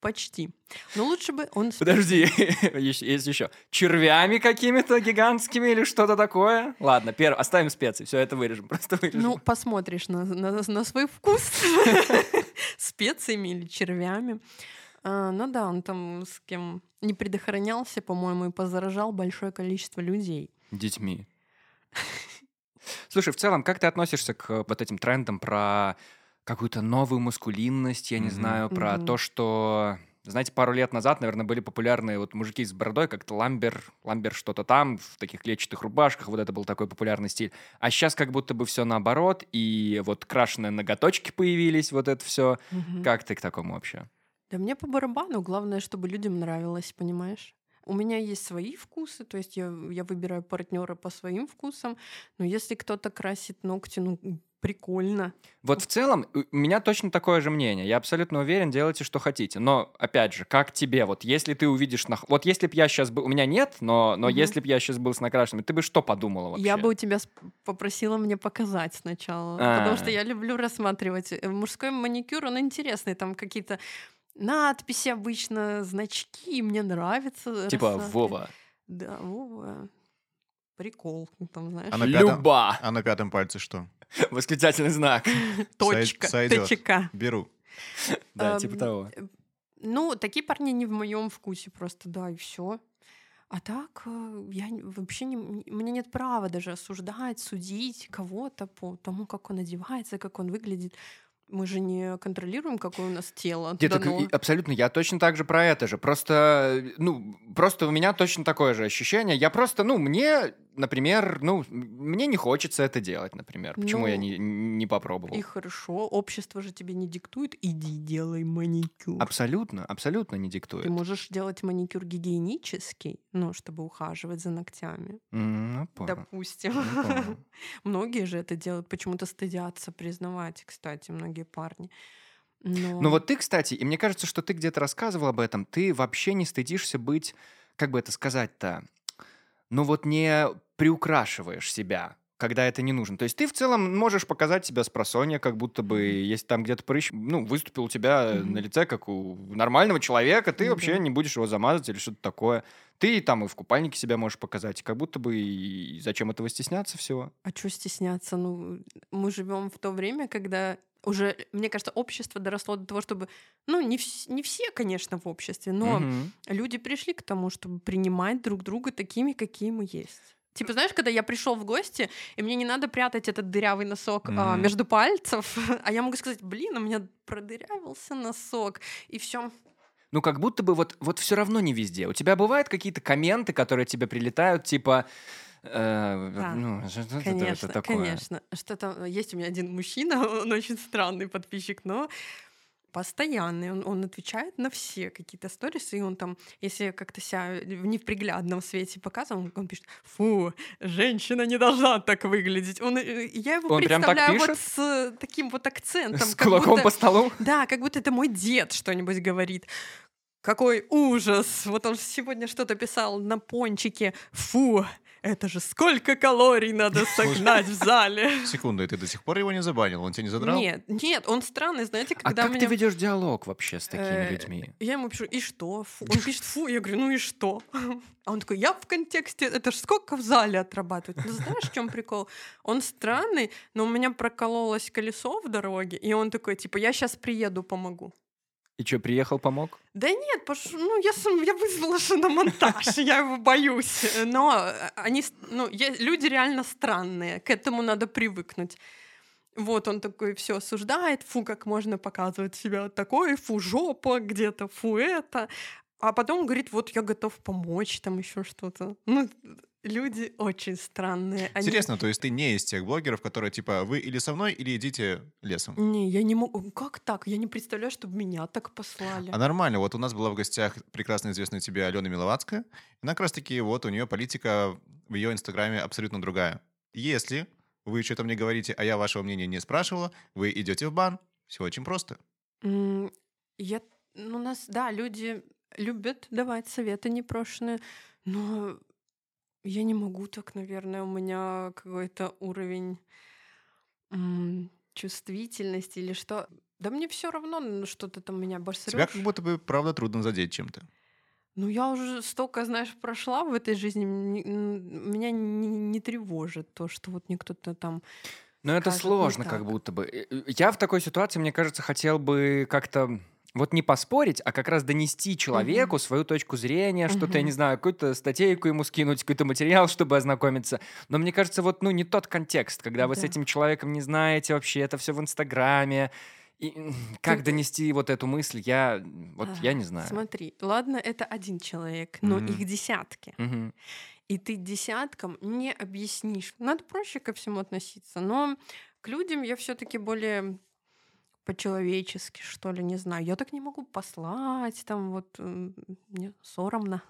Почти. Но лучше бы он... Подожди, есть есть еще. Червями какими-то гигантскими или что-то такое? Ладно, первое, оставим специи, все это вырежем, просто вырежем. Ну, посмотришь на, на- на свой вкус. Специями или червями. А, ну да, он там с кем не предохранялся, по-моему, и позаражал большое количество людей. Детьми. Слушай, в целом, как ты относишься к вот этим трендам про какую-то новую маскулинность, я не знаю, про то, что... Знаете, пару лет назад, наверное, были популярные вот мужики с бородой, как-то ламбер, ламбер что-то там, в таких клетчатых рубашках, вот это был такой популярный стиль. А сейчас как будто бы все наоборот, и вот крашеные ноготочки появились, вот это все. Мгм. Как ты к такому вообще? Да мне по барабану, главное, чтобы людям нравилось, понимаешь? У меня есть свои вкусы, то есть я, я выбираю партнера по своим вкусам, но если кто-то красит ногти, ну, прикольно. Вот в целом у меня точно такое же мнение. Я абсолютно уверен, делайте, что хотите. Но, опять же, как тебе? Вот если ты увидишь... На... Вот если бы я сейчас был... У меня нет, но, но Мгм. если бы я сейчас был с накрашенными, ты бы что подумала вообще? Я бы у тебя попросила мне показать сначала, потому что А. я люблю рассматривать. Э, Мужской маникюр, он интересный, там какие-то надписи обычно, значки, мне нравится. Типа рассматривать. Вова. Да, Вова. Прикол, ну, там, знаешь. А на пятом- Люба. А на пятом пальце что? Восклицательный знак. Точка, сойдёт. ТЧК. Беру. Да, типа того. э, Ну, такие парни не в моем вкусе просто, да, и все. А так, э, я вообще не, м- у меня нет права даже осуждать, судить кого-то по тому, как он одевается, как он выглядит. Мы же не контролируем, какое у нас тело. Нет, так абсолютно, я точно так же про это же. Просто, ну, просто у меня точно такое же ощущение. Я просто, ну, мне, например, ну, мне не хочется это делать, например. Почему я Ну, не, не попробовал? И хорошо, общество же тебе не диктует, иди делай маникюр. Абсолютно, абсолютно не диктует. Ты можешь делать маникюр гигиенический, ну, чтобы ухаживать за ногтями. Ну, понял. Допустим. Ну, понял. Многие же это делают, почему-то стыдятся признавать, кстати, многие парни. Но... Ну вот ты, кстати, и мне кажется, что ты где-то рассказывал об этом, ты вообще не стыдишься быть, как бы это сказать-то, ну вот не приукрашиваешь себя, когда это не нужно. То есть ты в целом можешь показать себя с просонья, как будто бы, если там где-то прыщ, ну, выступил у тебя Мгм. на лице, как у нормального человека, ты Ну вообще не будешь его замазать или что-то такое. Ты там и в купальнике себя можешь показать, как будто бы и зачем этого стесняться всего. А что стесняться? Ну, мы живем в то время, когда уже, мне кажется, общество доросло до того, чтобы, ну, не, вс- не все, конечно, в обществе, но Мгм. люди пришли к тому, чтобы принимать друг друга такими, какие мы есть. Типа, знаешь, когда я пришел в гости, и мне не надо прятать этот дырявый носок а, Мгм. между пальцев, а я могу сказать, блин, у меня продырявился носок, и все. Ну, как будто бы вот, вот все равно не везде. У тебя бывают какие-то комменты, которые тебе прилетают, типа... э, Да, ну, что это- это Конечно, такое? конечно. Что-то есть у меня один мужчина, он очень странный подписчик, но постоянный. Он, он отвечает на все какие-то сторисы, и он там, если как-то себя в неприглядном свете показывал, он, он пишет, фу, женщина не должна так выглядеть. Он, э, я его Он прям так представляю вот с таким вот акцентом. С как кулаком будто- по столу? Да, как будто это мой дед что-нибудь говорит. Какой ужас! Вот он сегодня что-то писал на пончике. Фу, это же сколько калорий надо согнать в зале. Секунду, и ты до сих пор его не забанил? Он тебя не задрал? Нет, нет, он странный, знаете, А когда как меня... ты ведешь диалог вообще с такими Э, людьми? Я ему пишу, и что? Фу. Он пишет, фу, я говорю, ну и что? А он такой, я в контексте, это ж сколько в зале отрабатывать? Ну знаешь, в чем прикол? Он странный, но у меня прокололось колесо в дороге, и он такой, типа, я сейчас приеду, помогу. И что, приехал, помог? Да нет, пош... ну я сам, я вызвала шиномонтаж, я его боюсь. Но э, они, ну, е- люди реально странные, к этому надо привыкнуть. Вот он такой все осуждает, фу, как можно показывать себя такой, фу, жопа где-то, фу, это. А потом говорит, вот я готов помочь, там еще что-то. Ну, люди очень странные. Они- Интересно, то есть ты не из тех блогеров, которые типа вы или со мной, или идите лесом. Не, я не могу. Как так? Я не представляю, чтобы меня так послали. А нормально, вот у нас была в гостях прекрасно известная тебе Алена Миловацкая. Она как раз таки, вот у нее политика в ее инстаграме абсолютно другая. Если вы что-то мне говорите, а я вашего мнения не спрашивала, вы идете в бан. Все очень просто. Я, ну, у нас, да, люди любят давать советы непрошенные, но я не могу так, наверное, у меня какой-то уровень м, чувствительности или что. Да мне все равно, что-то там меня Тебя обосрёшь. как будто бы, правда, трудно задеть чем-то. Ну, я уже столько, знаешь, прошла в этой жизни, меня не, не тревожит то, что вот мне кто-то там... Ну, это сложно, как будто бы. Э, э, Я в такой ситуации, мне кажется, хотел бы как-то вот не поспорить, а как раз донести человеку свою точку зрения, что-то, я не знаю, какую-то статейку ему скинуть, какой-то материал, чтобы ознакомиться. Но мне кажется, вот, ну, не тот контекст, когда вы с этим человеком не знаете вообще, это все в Инстаграме. И как Ты- донести вот эту мысль, я вот А, я не знаю. Смотри, ладно, это один человек, но Мгм. их десятки. Мгм. И ты десяткам не объяснишь. Надо проще ко всему относиться. Но к людям я все-таки более по-человечески, что ли, не знаю. Я так не могу послать, там вот мне соромно.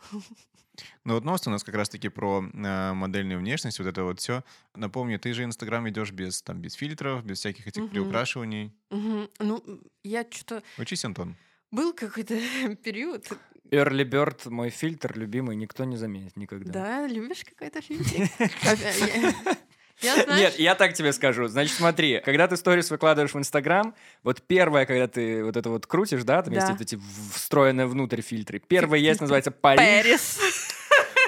Ну вот новость у нас как раз-таки про э, модельную внешность, вот это вот все. Напомню, ты же Инстаграм ведешь без, там, без фильтров, без всяких этих Мгм. приукрашиваний. Мгм. Ну, я что-то... Учись, Антон. Был какой-то период, Early Bird, мой фильтр любимый, никто не заметит никогда. да, любишь какой-то фильм? Я, знаешь, Нет, я так тебе скажу. Значит, смотри, когда ты сторис выкладываешь в Инстаграм, вот первое, когда ты вот это вот крутишь, да, там есть Да. эти встроенные внутрь фильтры. Первый есть, называется Париж.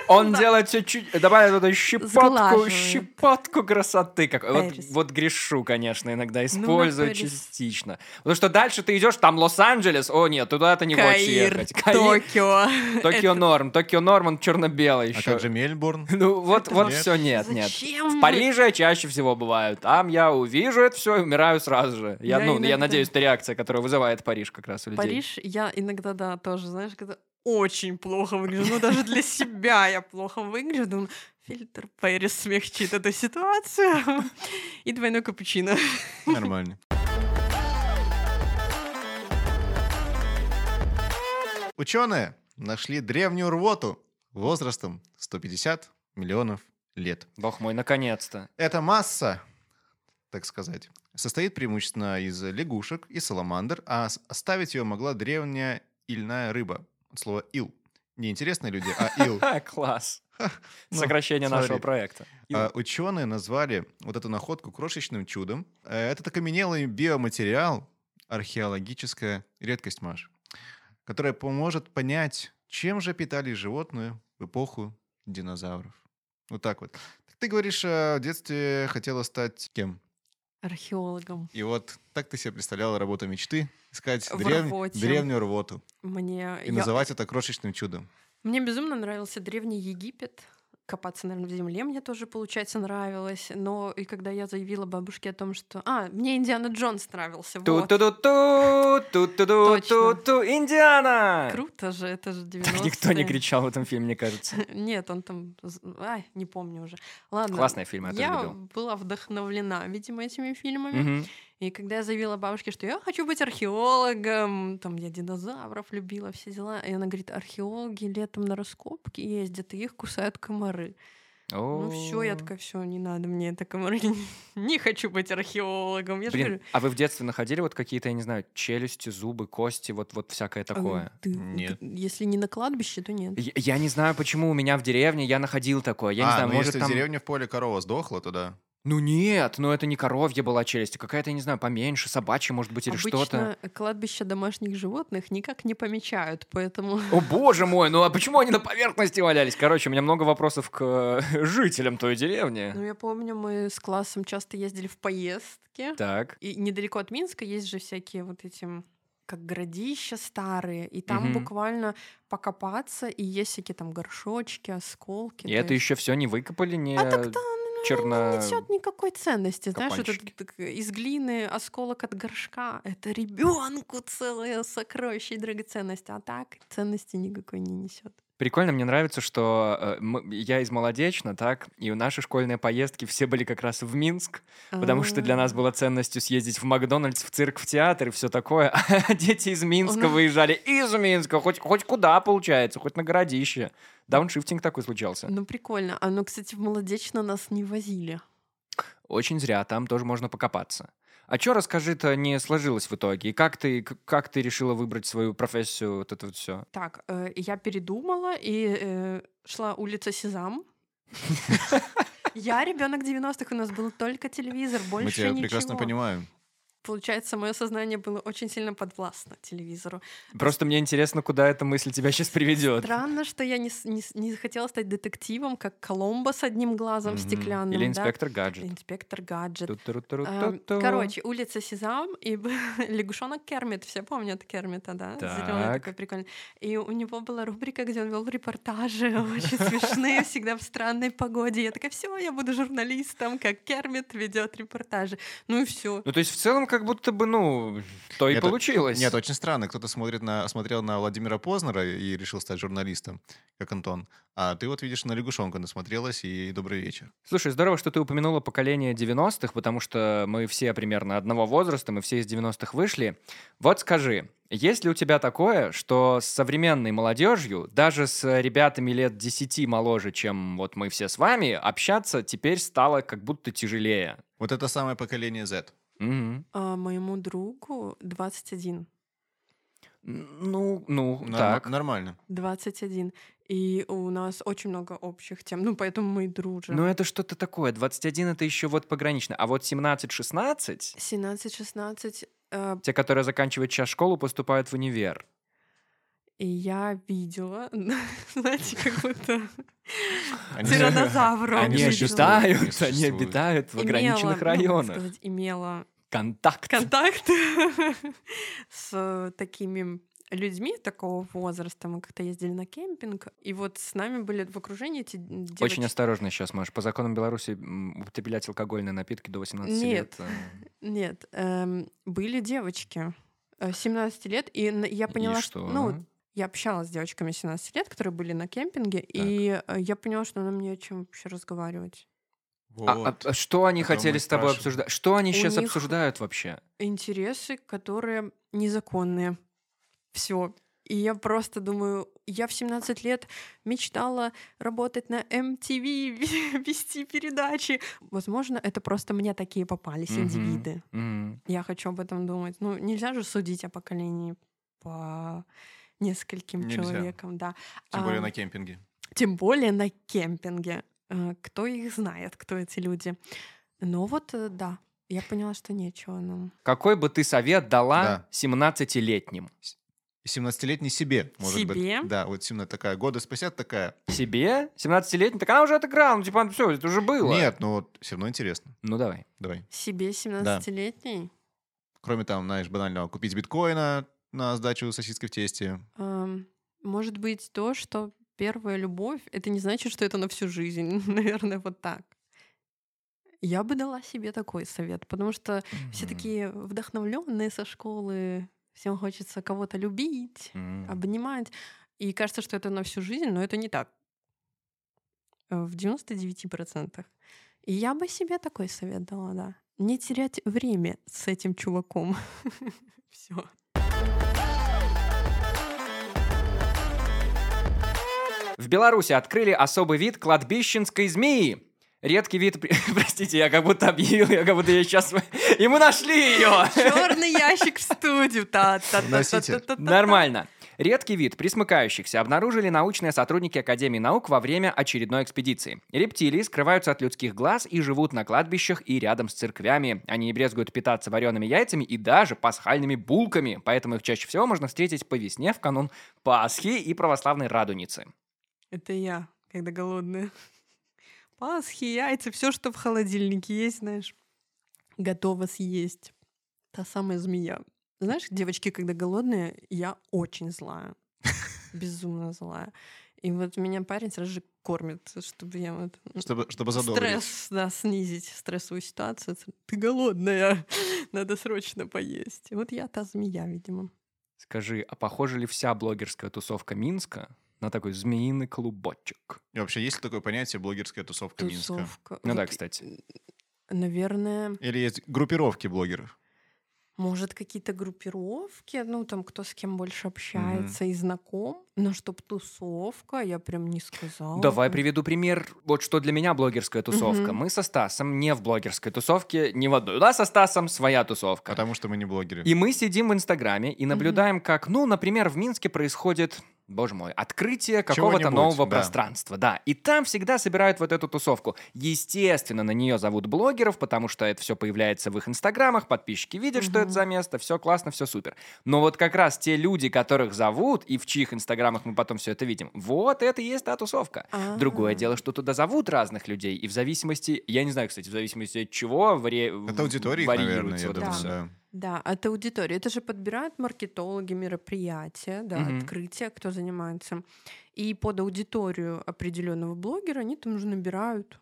Он делает чуть-чуть, добавляет эту щепотку, щепотку красоты. Как, вот, вот грешу, конечно, иногда на использую частично. Потому что дальше ты идешь, там Лос-Анджелес, о нет, туда ты не хочешь Каир, ехать. Токио. Токио норм, Токио норм, он черно-белый А еще. как же Мельбурн? Ну вот, вот Нет. все нет, нет. В мы- Париже чаще всего бывают. Там я увижу это все и умираю сразу же. Я, Я ну, я надеюсь, это реакция, которая вызывает Париж как раз у людей. Париж, я иногда, да, тоже, знаешь, когда очень плохо выгляжу. Ну, даже для себя я плохо выгляжу. Фильтр Пэрис смягчит эту ситуацию. И двойной капучино. Нормально. Ученые нашли древнюю рвоту возрастом 150 миллионов лет. Бог мой, наконец-то. Эта масса, так сказать, состоит преимущественно из лягушек и саламандр, а оставить ее могла древняя ильная рыба. От слова ил. Не интересные люди, а ил. Класс. Ну, Сокращение нашего проекта. А, ученые назвали вот эту находку крошечным чудом. Э, Этот окаменелый биоматериал — археологическая редкость, Маш, которая поможет понять, чем же питались животные в эпоху динозавров. Вот так вот. Ты говоришь, э, в детстве хотела стать кем? Археологом. И вот так ты себе представляла работу мечты — искать древ- древнюю рвоту Мне, и я- называть это крошечным чудом. мне безумно нравился Древний Египет. Копаться, наверное, в земле мне тоже, получается, нравилось. Но и когда я заявила бабушке о том, что... А, мне Индиана Джонс нравился. Вот. Ту-ту-ду-ту, ту-ту-ду-ту-ту, Точно. Индиана! Круто же, это же 90 Так никто не кричал в этом фильме, мне кажется. Нет, он там... Ай, не помню уже. Ладно. Классный фильм, я Я была вдохновлена, видимо, этими фильмами. И когда я заявила бабушке, что я хочу быть археологом, там я динозавров любила, все дела, и она говорит, археологи летом на раскопки ездят, и их кусают комары. Ну все, я такая, все, не надо мне это комары, не хочу быть археологом. Я же Блин, говорю, а вы в детстве находили вот какие-то, я не знаю, челюсти, зубы, кости, вот, вот всякое «А, такое? ты- Нет. ты- если не на кладбище, то нет. Я, я не знаю, почему у меня в деревне я находил такое. Я не а, знаю, ну может если там... в деревне в поле корова сдохла, то да. Ну нет, ну это не коровья была челюсть, а какая-то, я не знаю, поменьше, собачья, может быть, или что-то. Обычно кладбища домашних животных никак не помечают, поэтому О боже мой, ну а почему они на поверхности валялись? Короче, у меня много вопросов к э, жителям той деревни. Ну, я помню, мы с классом часто ездили в поездки. Так. И недалеко от Минска есть же всякие вот эти как городища старые, и там Мгм. буквально покопаться, и есть всякие там горшочки, осколки. И то это есть- еще все не выкопали, не А так-то ну, черно- не несет никакой ценности. Знаешь, вот капанчики. этот так, из глины осколок от горшка — это ребенку целое сокровище и драгоценность, а так ценности никакой не несет. Прикольно, мне нравится, что э, мы- я из Молодечно, так, и наши школьные поездки все были как раз в Минск, потому что для нас А. было ценностью съездить в Макдональдс, в цирк, в театр и все такое. А дети из Минска выезжали из Минска, хоть, хоть куда получается, хоть на городище. Дауншифтинг такой случался. Ну, прикольно. А ну, кстати, в Молодечно нас не возили. Очень зря, там тоже можно покопаться. А что, расскажи-то, не сложилось в итоге? И как ты, как ты решила выбрать свою профессию, вот это вот все? Так, э, я передумала и э, шла улица Сезам. Я ребенок 90-х, у нас был только телевизор, больше Мы тебя ничего. прекрасно понимаем. Получается, мое сознание было очень сильно подвластно телевизору. Просто мне интересно, куда эта мысль тебя сейчас приведет. Странно, что я не, не не захотела стать детективом, как Коломбо с одним глазом Мгм. стеклянным. Или да? инспектор гаджет. Инспектор гаджет. Ту-ту-ру-ту-ру-ту-ту. Короче, улица Сезам и лягушонок Кермит. Все помнят Кермита, да? Зелёный Так. такой прикольный. И у него была рубрика, где он вел репортажи, очень смешные, всегда в странной погоде. Я такая, все, я буду журналистом, как Кермит ведет репортажи. Ну и все. Ну, то есть, в целом, как как будто бы, ну, то и Нет, получилось. Нет, очень странно. Кто-то смотрит на, смотрел на Владимира Познера и решил стать журналистом, как Антон. А ты вот видишь на лягушонка насмотрелась, и добрый вечер. Слушай, здорово, что ты упомянула поколение 90-х, потому что мы все примерно одного возраста, мы все из 90-х вышли. Вот скажи, есть ли у тебя такое, что с современной молодежью, даже с ребятами лет 10 моложе, чем вот мы все с вами, общаться теперь стало как будто тяжелее? Вот это самое поколение Z. Мгм. А моему другу 21. Ну, ну, Норма- так. Нормально. 21. И у нас очень много общих тем. Ну, поэтому мы и дружим. Ну, это что-то такое. 21 это еще вот погранично. А вот 17-16, 17-16. э, те, которые заканчивают час школу, поступают в универ. И я видела, знаете, как будто Они- тиранозавра Они существуют, обитают, они обитают в Имела, ограниченных ну, районах. сказать, имела Контакт. контакт с такими людьми такого возраста. Мы как-то ездили на кемпинг, и вот с нами были в окружении эти девочки. Очень осторожно сейчас, Маш. По законам Беларуси употреблять алкогольные напитки до 18 Нет. лет. э, Нет, эм, были девочки э, 17 лет, и я поняла, И что? ну, я общалась с девочками 17 лет, которые были на кемпинге, и э, я поняла, что нам не о чем вообще разговаривать. А- а- Вот. а что они Потом хотели с тобой спрашиваем. обсуждать? Что они У сейчас них- обсуждают вообще? Интересы, которые незаконные. Все. И я просто думаю, я в 17 лет мечтала работать на MTV, вести передачи. Возможно, это просто мне такие попались Мгм. индивиды. М. Я хочу об этом думать. Ну, нельзя же судить о поколении по нескольким Нельзя. человекам, да. Тем более А, на кемпинге. Тем более на кемпинге. Э, Кто их знает, кто эти люди. Но вот, э, да, я поняла, что нечего нам. Какой бы ты совет дала Да. 17-летним? 17-летний себе, может Себе? быть. Да, вот 17 такая, года спустя такая. Себе? 17-летний? Так она уже отыграла, ну типа, все, это уже было. Нет, ну вот все равно интересно. Ну давай. Давай. Себе 17-летний? Кроме там, знаешь, банального купить биткоина на сдачу сосиски в тесте. Эм, Может быть, то, что первая любовь, это не значит, что это на всю жизнь. Наверное, вот так. Я бы дала себе такой совет, потому что все Мгм. такие вдохновленные со школы, всем хочется кого-то любить, М. обнимать. И кажется, что это на всю жизнь, но это не так. Э, В 99%. И я бы себе такой совет дала, да. Не терять время с этим чуваком. Все. В Беларуси открыли особый вид кладбищенской змеи. Редкий вид... Простите, я как будто объявил, я как будто я сейчас... И мы нашли ее! Черный ящик в студию. Та -та -та -та Носите. -та -та -та. Нормально. Редкий вид присмыкающихся обнаружили научные сотрудники Академии наук во время очередной экспедиции. Рептилии скрываются от людских глаз и живут на кладбищах и рядом с церквями. Они не брезгуют питаться вареными яйцами и даже пасхальными булками, поэтому их чаще всего можно встретить по весне в канун Пасхи и православной Радуницы. Это я, когда голодная. Пасхи, яйца, все, что в холодильнике есть, знаешь, готово съесть. Та самая змея. Знаешь, девочки, когда голодные, я очень злая. Безумно злая. И вот меня парень сразу же кормит, чтобы я вот Чтобы, чтобы задобрить. стресс, да, снизить стрессовую ситуацию. Ты голодная, надо срочно поесть. И вот я та змея, видимо. Скажи, а похожа ли вся блогерская тусовка Минска на такой змеиный клубочек? И вообще, есть ли такое понятие блогерская тусовка Минска? Тусовка. Ну да, кстати. Наверное, Или есть группировки блогеров? Может, какие-то группировки, ну, там, кто с кем больше общается и знаком. Но чтоб тусовка, я прям не сказала. Давай приведу пример. Вот что для меня блогерская тусовка. Мгм. Мы со Стасом не в блогерской тусовке, ни в одной. У нас со Стасом своя тусовка. Потому что мы не блогеры. И мы сидим в Инстаграме и наблюдаем, как, ну, например, в Минске происходит, боже мой, открытие какого-то нового да. пространства. Да. И там всегда собирают вот эту тусовку. Естественно, на нее зовут блогеров, потому что это все появляется в их Инстаграмах, подписчики видят, что это за место, все классно, все супер. Но вот как раз те люди, которых зовут, и в чьих Инстаграмах мы потом все это видим, вот это и есть та тусовка. Другое А. дело, что туда зовут разных людей, и в зависимости, я не знаю, кстати, в зависимости от чего вари... Это аудитория, их, наверное, я думаю, всё. да. Да, от аудитории. Это же подбирают маркетологи мероприятия, да, Мгм. открытия, кто занимается. И под аудиторию определенного блогера они там уже набирают,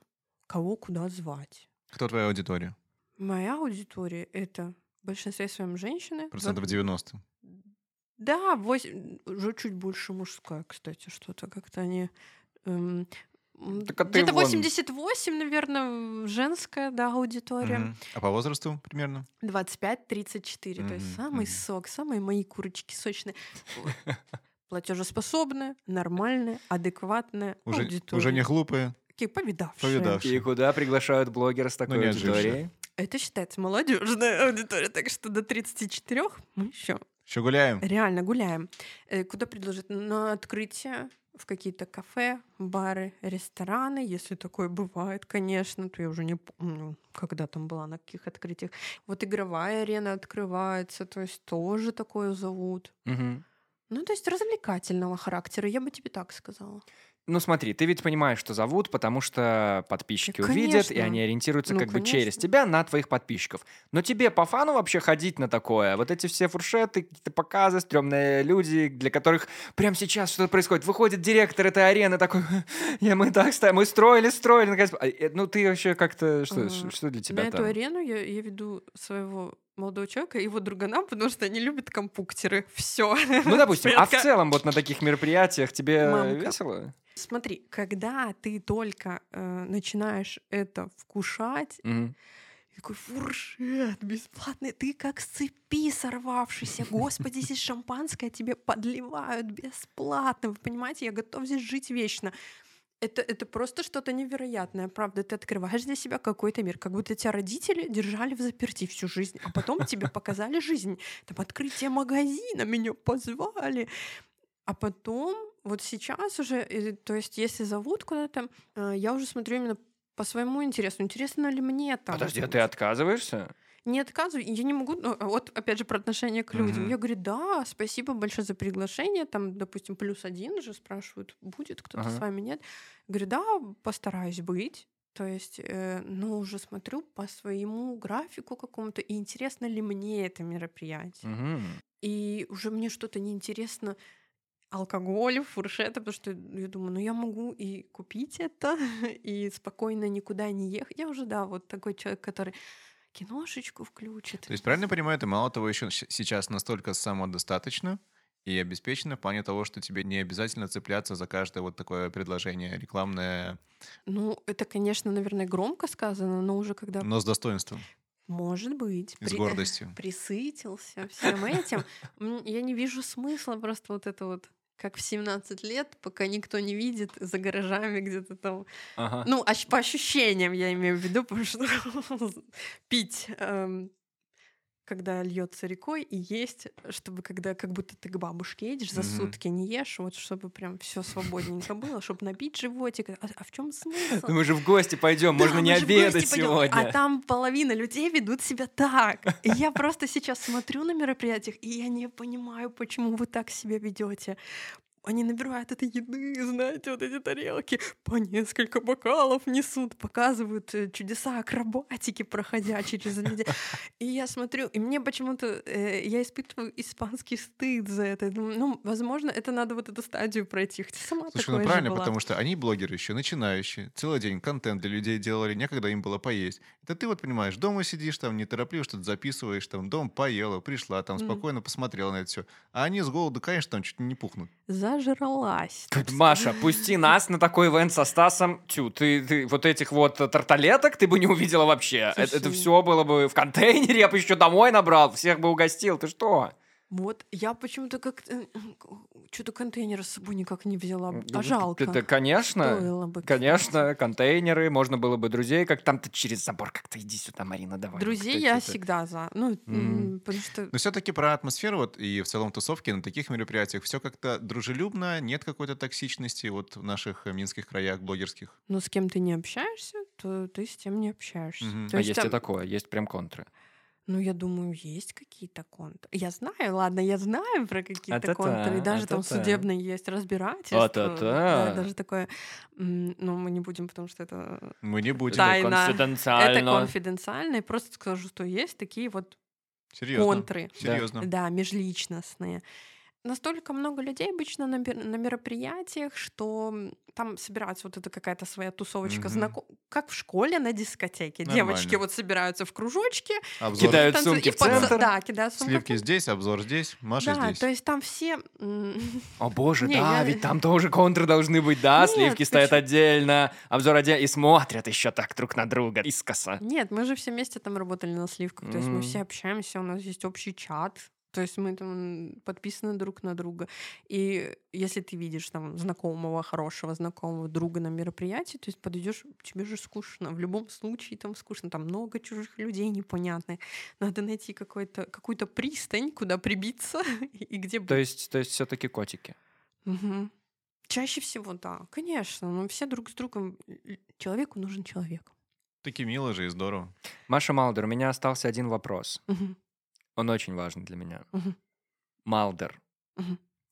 кого куда звать. Кто твоя аудитория? Моя аудитория — это в большинстве своем женщины. Процентов Вот- 90. Да, вось- уже чуть больше мужская, кстати, что-то как-то они... эм, а Где-то вон- 88, наверное, женская, да, аудитория. Мгм. А по возрасту примерно? 25-34, то есть самый мгм. сок, самые мои курочки сочные. Платежеспособная, нормальная, адекватная Уже, аудитория. уже не глупые. Такие повидавшие. Повидавшие. И куда приглашают блогера с Ну, такой отжившие. аудиторией? Это считается молодежная аудитория, так что до 34 мы еще Еще гуляем? реально гуляем. Э, Куда предложить? На открытие в какие-то кафе, бары, рестораны, если такое бывает, конечно, то я уже не помню, когда там была, на каких открытиях. Вот игровая арена открывается, то есть тоже такое зовут. Мгм. Ну, то есть развлекательного характера, я бы тебе так сказала. Ну смотри, ты ведь понимаешь, что зовут, потому что подписчики Да, увидят, и конечно. они ориентируются Ну, как бы через конечно. тебя на твоих подписчиков. Но тебе по фану вообще ходить на такое? Вот эти все фуршеты, какие-то показы, стрёмные люди, для которых прямо сейчас что-то происходит. Выходит директор этой арены такой, я, мы так ставим, мы строили, строили. наконец». А, э, Ну ты вообще как-то, что, что для На тебя эту там? арену я, я веду своего молодого человека и его другана, потому что они любят компуктеры. Все. Ну, допустим, а в целом вот на таких мероприятиях тебе Мамка. весело? Смотри, когда ты только э, начинаешь это вкушать, такой фуршет бесплатный, ты как с цепи сорвавшийся. Господи, здесь шампанское тебе подливают бесплатно. Вы понимаете, я готов здесь жить вечно. Это, это просто что-то невероятное, правда. Ты открываешь для себя какой-то мир, как будто тебя родители держали в заперти всю жизнь, а потом тебе показали жизнь. Там открытие магазина, меня позвали. А потом, вот сейчас уже, то есть если зовут куда-то, э, я уже смотрю именно по своему интересу. Интересно ли мне там? Подожди, а ты отказываешься? Не отказываю, я не могу, ну, вот опять же про отношение к людям. Мгм. Я говорю, да, спасибо большое за приглашение, там, допустим, плюс один же спрашивают, будет кто-то Ага. с вами, нет? Говорю, да, постараюсь быть. То есть, э, ну, уже смотрю по своему графику какому-то, и интересно ли мне это мероприятие. Мгм. И уже мне что-то неинтересно алкоголь, фуршеты, потому что я думаю, ну я могу и купить это, и спокойно никуда не ехать. Я уже, да, вот такой человек, который киношечку включит. То есть, правильно я понимаю, ты мало того еще сейчас настолько самодостаточно и обеспечена в плане того, что тебе не обязательно цепляться за каждое вот такое предложение рекламное, Ну, это, конечно, наверное, громко сказано, но уже когда, но с достоинством может быть, с при- гордостью. присытился всем этим, я не вижу смысла просто вот это вот как в 17 лет, пока никто не видит, за гаражами где-то там Ага. Ну, ощ- по ощущениям я имею в виду, потому что пить, эм, когда льется рекой, и есть, чтобы когда как будто ты к бабушке едешь, за Мгм. сутки не ешь, вот чтобы прям все свободненько было, чтобы набить животик. А, а в чем смысл? Ну мы же в гости пойдем, можно не обедать сегодня. А там половина людей ведут себя так. Я просто сейчас смотрю на мероприятиях, и я не понимаю, почему вы так себя ведете. Они набирают этой еды, знаете, вот эти тарелки, по несколько бокалов несут, показывают э, чудеса акробатики, проходя через людей. И я смотрю, и мне почему-то, э, я испытываю испанский стыд за это. Думаю, ну, возможно, это надо вот эту стадию пройти. Хотя сама Слушай, ну правильно, потому что они блогеры еще начинающие, целый день контент для людей делали, некогда им было поесть. Это ты вот понимаешь, дома сидишь там, неторопливо что-то записываешь, там, дом поела, пришла, там, спокойно посмотрела на это все. А они с голоду, конечно, там чуть не пухнут. Зажралась. Тут, Маша, пусти нас на такой ивент со Стасом. Тю, ты, ты вот этих вот э, тарталеток ты бы не увидела вообще. Это, это Слушай. все было бы в контейнере, я бы еще домой набрал, всех бы угостил. Ты что? Вот, я почему-то как что-то контейнер с собой никак не взяла. Ну, А жалко. Это, конечно, Стоило бы, конечно, контейнеры, можно было бы друзей, как там ты через забор как-то иди сюда, Марина, давай. Друзей я всегда за. Ну, м, потому что Но все-таки про атмосферу вот и в целом тусовки на таких мероприятиях все как-то дружелюбно, нет какой-то токсичности вот в наших э, минских краях блогерских. ну, с кем ты не общаешься, то ты с тем не общаешься. То А есть есть и там- такое, есть прям контры. Ну, я думаю, есть какие-то контры. Я знаю, ладно, я знаю про какие-то А-та-та, контры. И даже там а-та-та. судебные есть разбирательства. А-та-та. Да, даже такое. Но мы не будем, потому что это Мы не будем. Тайна. это конфиденциально. конфиденциально. И просто скажу, что есть такие вот Серьезно. контры. Серьезно. Да, межличностные. Настолько много людей обычно на, на мероприятиях, что там собирается вот эта какая-то своя тусовочка, Мгм. знаком... как в школе на дискотеке. Нормально. Девочки вот собираются в кружочке, Обзор Кидают танцуют, сумки и в центр. Да, кидают сумки. Сливки здесь, обзор здесь, Маша Да, здесь. то есть там все... О боже, Не, да, я- ведь там тоже контры должны быть, да, Нет, сливки стоят отдельно, обзор отдельно, и смотрят еще так друг на друга искоса. Нет, мы же все вместе там работали на сливках. То есть мы все общаемся, у нас есть общий чат. То есть мы там подписаны друг на друга. И если ты видишь там знакомого, хорошего знакомого друга на мероприятии, то есть подойдешь, тебе же скучно. В любом случае там скучно. Там много чужих людей непонятных. Надо найти какой-то, какую-то пристань, куда прибиться и где То быть. есть, то есть все-таки котики. Мгм. Чаще всего, да, конечно. Но все друг с другом. Человеку нужен человек. Таки мило же и здорово. Маша Малдер, у меня остался один вопрос. Мгм. Он очень важный для меня. Малдер.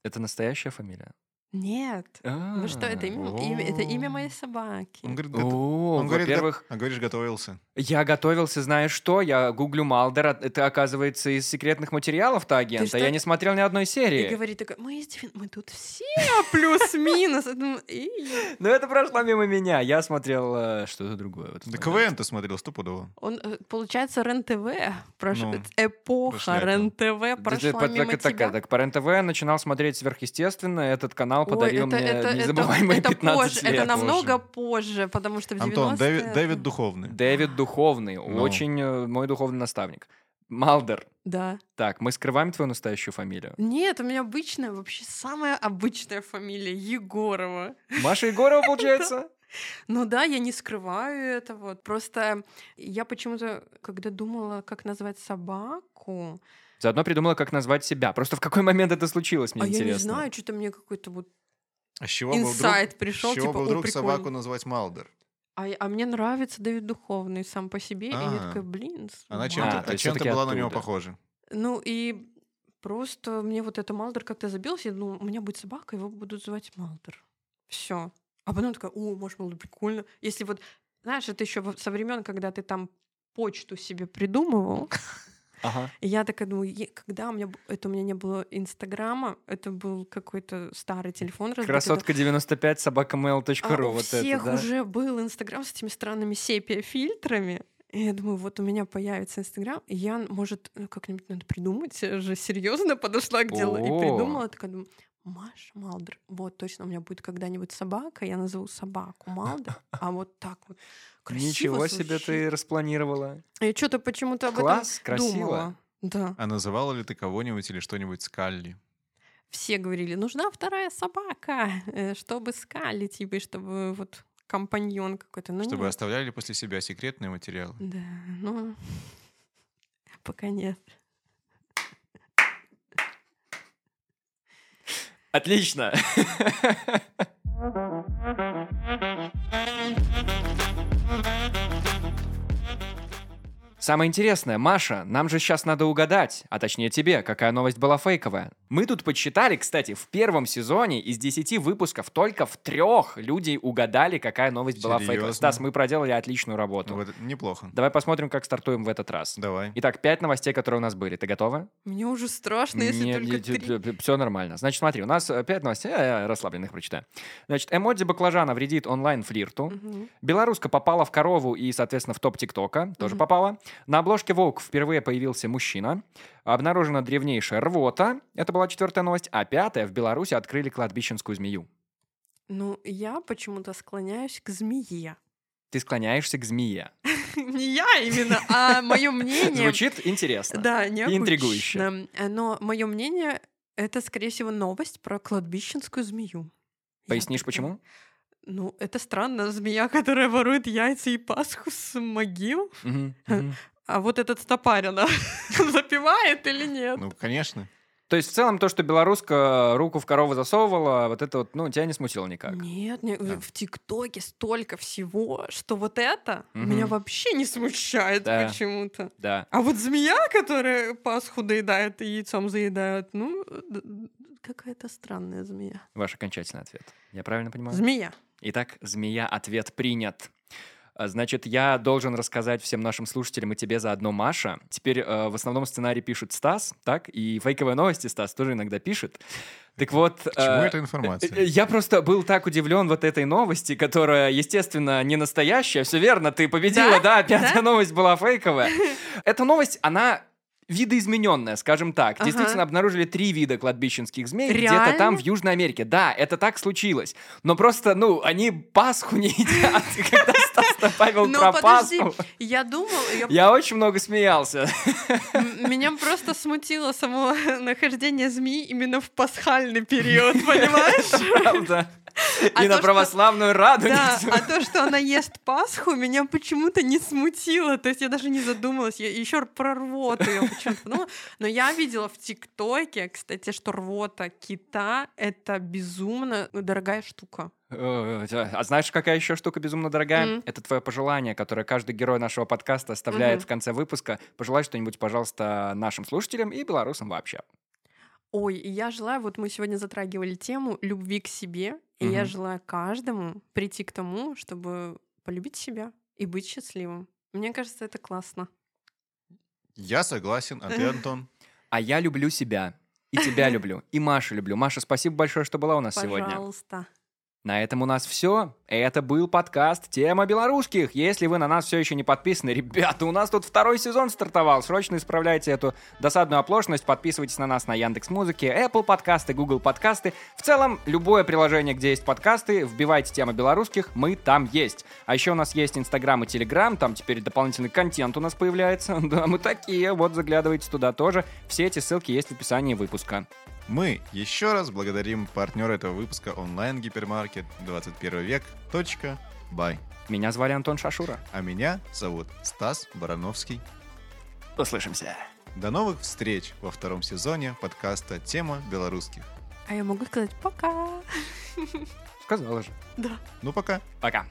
Это настоящая фамилия? Нет. Ну что, это имя, А, имя- это имя моей собаки. Он говорит, О, он говорит, го- во-первых, а говоришь, готовился. я готовился, знаешь что? Я гуглю Малдер, а это оказывается из секретных материалов-то агента. Я не смотрел ни одной И серии. говорит такой, мы, из мы тут все плюс-минус. Я думаю, «И». Но это прошло мимо меня. Я смотрел э, что-то другое. Да. КВН ты смотрел стопудово. Он, э, получается, РЕН-ТВ, Ну, эпоха. РЕН-ТВ прошла по- мимо тебя. так, по РЕН-ТВ начинал смотреть сверхъестественно. Этот канал Ой, подарил это, мне это, это, незабываемые это 15 позже, лет. это намного Позже. позже, потому что в 90-е... Антон, Дэвид, это- Дэвид Духовный. Дэвид Духовный, Ну. очень э, мой духовный наставник. Малдер. Да. Так, мы скрываем твою настоящую фамилию. Нет, у меня обычная, вообще самая обычная фамилия Егорова. Маша Егорова, получается? Ну да, я не скрываю это вот. Просто я почему-то, когда думала, как назвать собаку, Заодно придумала, как назвать себя. Просто в какой момент это случилось, мне а я интересно. не знаю, что-то мне какой-то вот А с чего бы вдруг, инсайт пришел, с чего типа, бы вдруг прикольно. собаку назвать Малдер? А, а мне нравится Давид Духовный сам по себе, и я А. такая, блин, Она Малдер». чем-то, А, а есть чем-то была на него оттуда. похожа. Ну и просто мне вот это Малдер как-то забился, я думала, у меня будет собака, его будут звать Малдер. Все. А потом такая, о, может, Малдер, прикольно. Если вот, знаешь, это еще со времен, когда ты там почту себе придумывал, Ага. И я такая думаю, «Е- когда у меня это у меня не было Инстаграма, это был какой-то старый телефон. Красотка 95 собака А mail.ru. у Вот всех это, да? уже был Инстаграм с этими странными сепия-фильтрами. И я думаю, вот у меня появится Инстаграм, и я, может, ну, как-нибудь надо придумать. Я же серьезно подошла к делу и О. придумала. Такая думаю, Маша Малдер. Вот точно у меня будет когда-нибудь собака, я назову собаку Малдер. А вот так вот красиво Ничего себе звучит. ты распланировала. Я что-то почему-то об Класс, этом красиво. думала. Да. А называла ли ты кого-нибудь или что-нибудь Скалли? все говорили, нужна вторая собака, э, чтобы скали, типа, и чтобы вот компаньон какой-то. Ну, Чтобы нет. оставляли после себя секретные материалы? Да, ну, пока нет. Отлично. Самое интересное, Маша, нам же сейчас надо угадать, а точнее тебе, какая новость была фейковая. Мы тут подсчитали, кстати, в первом сезоне из 10 выпусков только в трех людей угадали, какая новость была фейковая. Серьезно? Стас, мы проделали отличную работу. Вот неплохо. Давай посмотрим, как стартуем в этот раз. Давай. Итак, пять новостей, которые у нас были. Ты готова? Мне уже страшно, если только три. все нормально. Значит, смотри, у нас э, пять новостей, а я расслабленных прочитаю. Значит, эмодзи баклажана вредит онлайн-флирту. Мгм. Белоруска попала в корову и, соответственно, в топ ТикТока. Тоже Мгм. попала. На обложке Vogue впервые появился мужчина. Обнаружена древнейшая рвота. Это была четвертая новость. А пятая, в Беларуси открыли кладбищенскую змею. Ну, я почему-то склоняюсь к змее. Ты склоняешься к змее. Не я именно, а мое мнение... Звучит интересно. Да, необычно. интригующе. Но мое мнение это, скорее всего, новость про кладбищенскую змею. Пояснишь, почему? Ну, это странно, змея, которая ворует яйца и пасху с могил. Мгм, мгм. А вот этот стопарина запивает или нет? Ну, конечно. То есть, в целом, то, что белоруска руку в корову засовывала, вот это вот, ну, тебя не смутило никак. Нет, не- Да. в ТикТоке столько всего, что вот это Мгм. меня вообще не смущает Да. почему-то. Да. А вот змея, которая пасху доедает и яйцом заедает, ну, какая-то странная змея. Ваш окончательный ответ. Я правильно понимаю? Змея. Итак, змея, ответ принят. А, Значит, я должен рассказать всем нашим слушателям и тебе заодно, Маша. Теперь э, в основном сценарий пишет Стас, так? И фейковые новости Стас тоже иногда пишет. Так вот... К чему э, эта информация? э, Я просто был так удивлен вот этой новости, которая, естественно, не настоящая. Все верно, ты победила, да? Да? Пятая Да? новость была фейковая. Эта новость, она видоизмененная, скажем так. Ага. Действительно, обнаружили три вида кладбищенских змей где-то там, в Южной Америке. Да, это так случилось. Но просто, ну, они Пасху не едят. Когда Стас добавил про Пасху, я думала, я- очень много смеялся. меня просто смутило само нахождение змеи именно в пасхальный период, понимаешь? Правда. А И то, на православную раду. Да, а то, что она ест Пасху, меня почему-то не смутило. То есть я даже не задумалась. Я еще про рвоту я почему-то подумала. Но я видела в ТикТоке, кстати, что рвота кита — это безумно дорогая штука. Э, А знаешь, какая еще штука безумно дорогая? М. Это твое пожелание, которое каждый герой нашего подкаста оставляет Мгм. в конце выпуска. Пожелай что-нибудь, пожалуйста, нашим слушателям и белорусам вообще. Ой, я желаю, вот мы сегодня затрагивали тему любви к себе, и я желаю каждому прийти к тому, чтобы полюбить себя и быть счастливым. Мне кажется, это классно. Я согласен, а ты, Антон? А я люблю себя. И тебя люблю. И Машу люблю. Маша, спасибо большое, что была у нас сегодня. Пожалуйста. На этом у нас все. Это был подкаст «Тема белорусских». Если вы на нас все еще не подписаны, ребята, у нас тут второй сезон стартовал. Срочно исправляйте эту досадную оплошность. Подписывайтесь на нас на Яндекс Музыке, Apple подкасты, Google подкасты. В целом, любое приложение, где есть подкасты, вбивайте «Тема белорусских», мы там есть. А еще у нас есть Инстаграм и Телеграм, там теперь дополнительный контент у нас появляется. Да, мы такие, вот заглядывайте туда тоже. Все эти ссылки есть в описании выпуска. Мы еще раз благодарим партнера этого выпуска онлайн-гипермаркет 21 век. Точка. Бай. Меня звали Антон Шашура. А меня зовут Стас Барановский. Услышимся. До новых встреч во втором сезоне подкаста «Тема белорусских». А я могу сказать пока. Сказала же. Да. Ну, пока. Пока.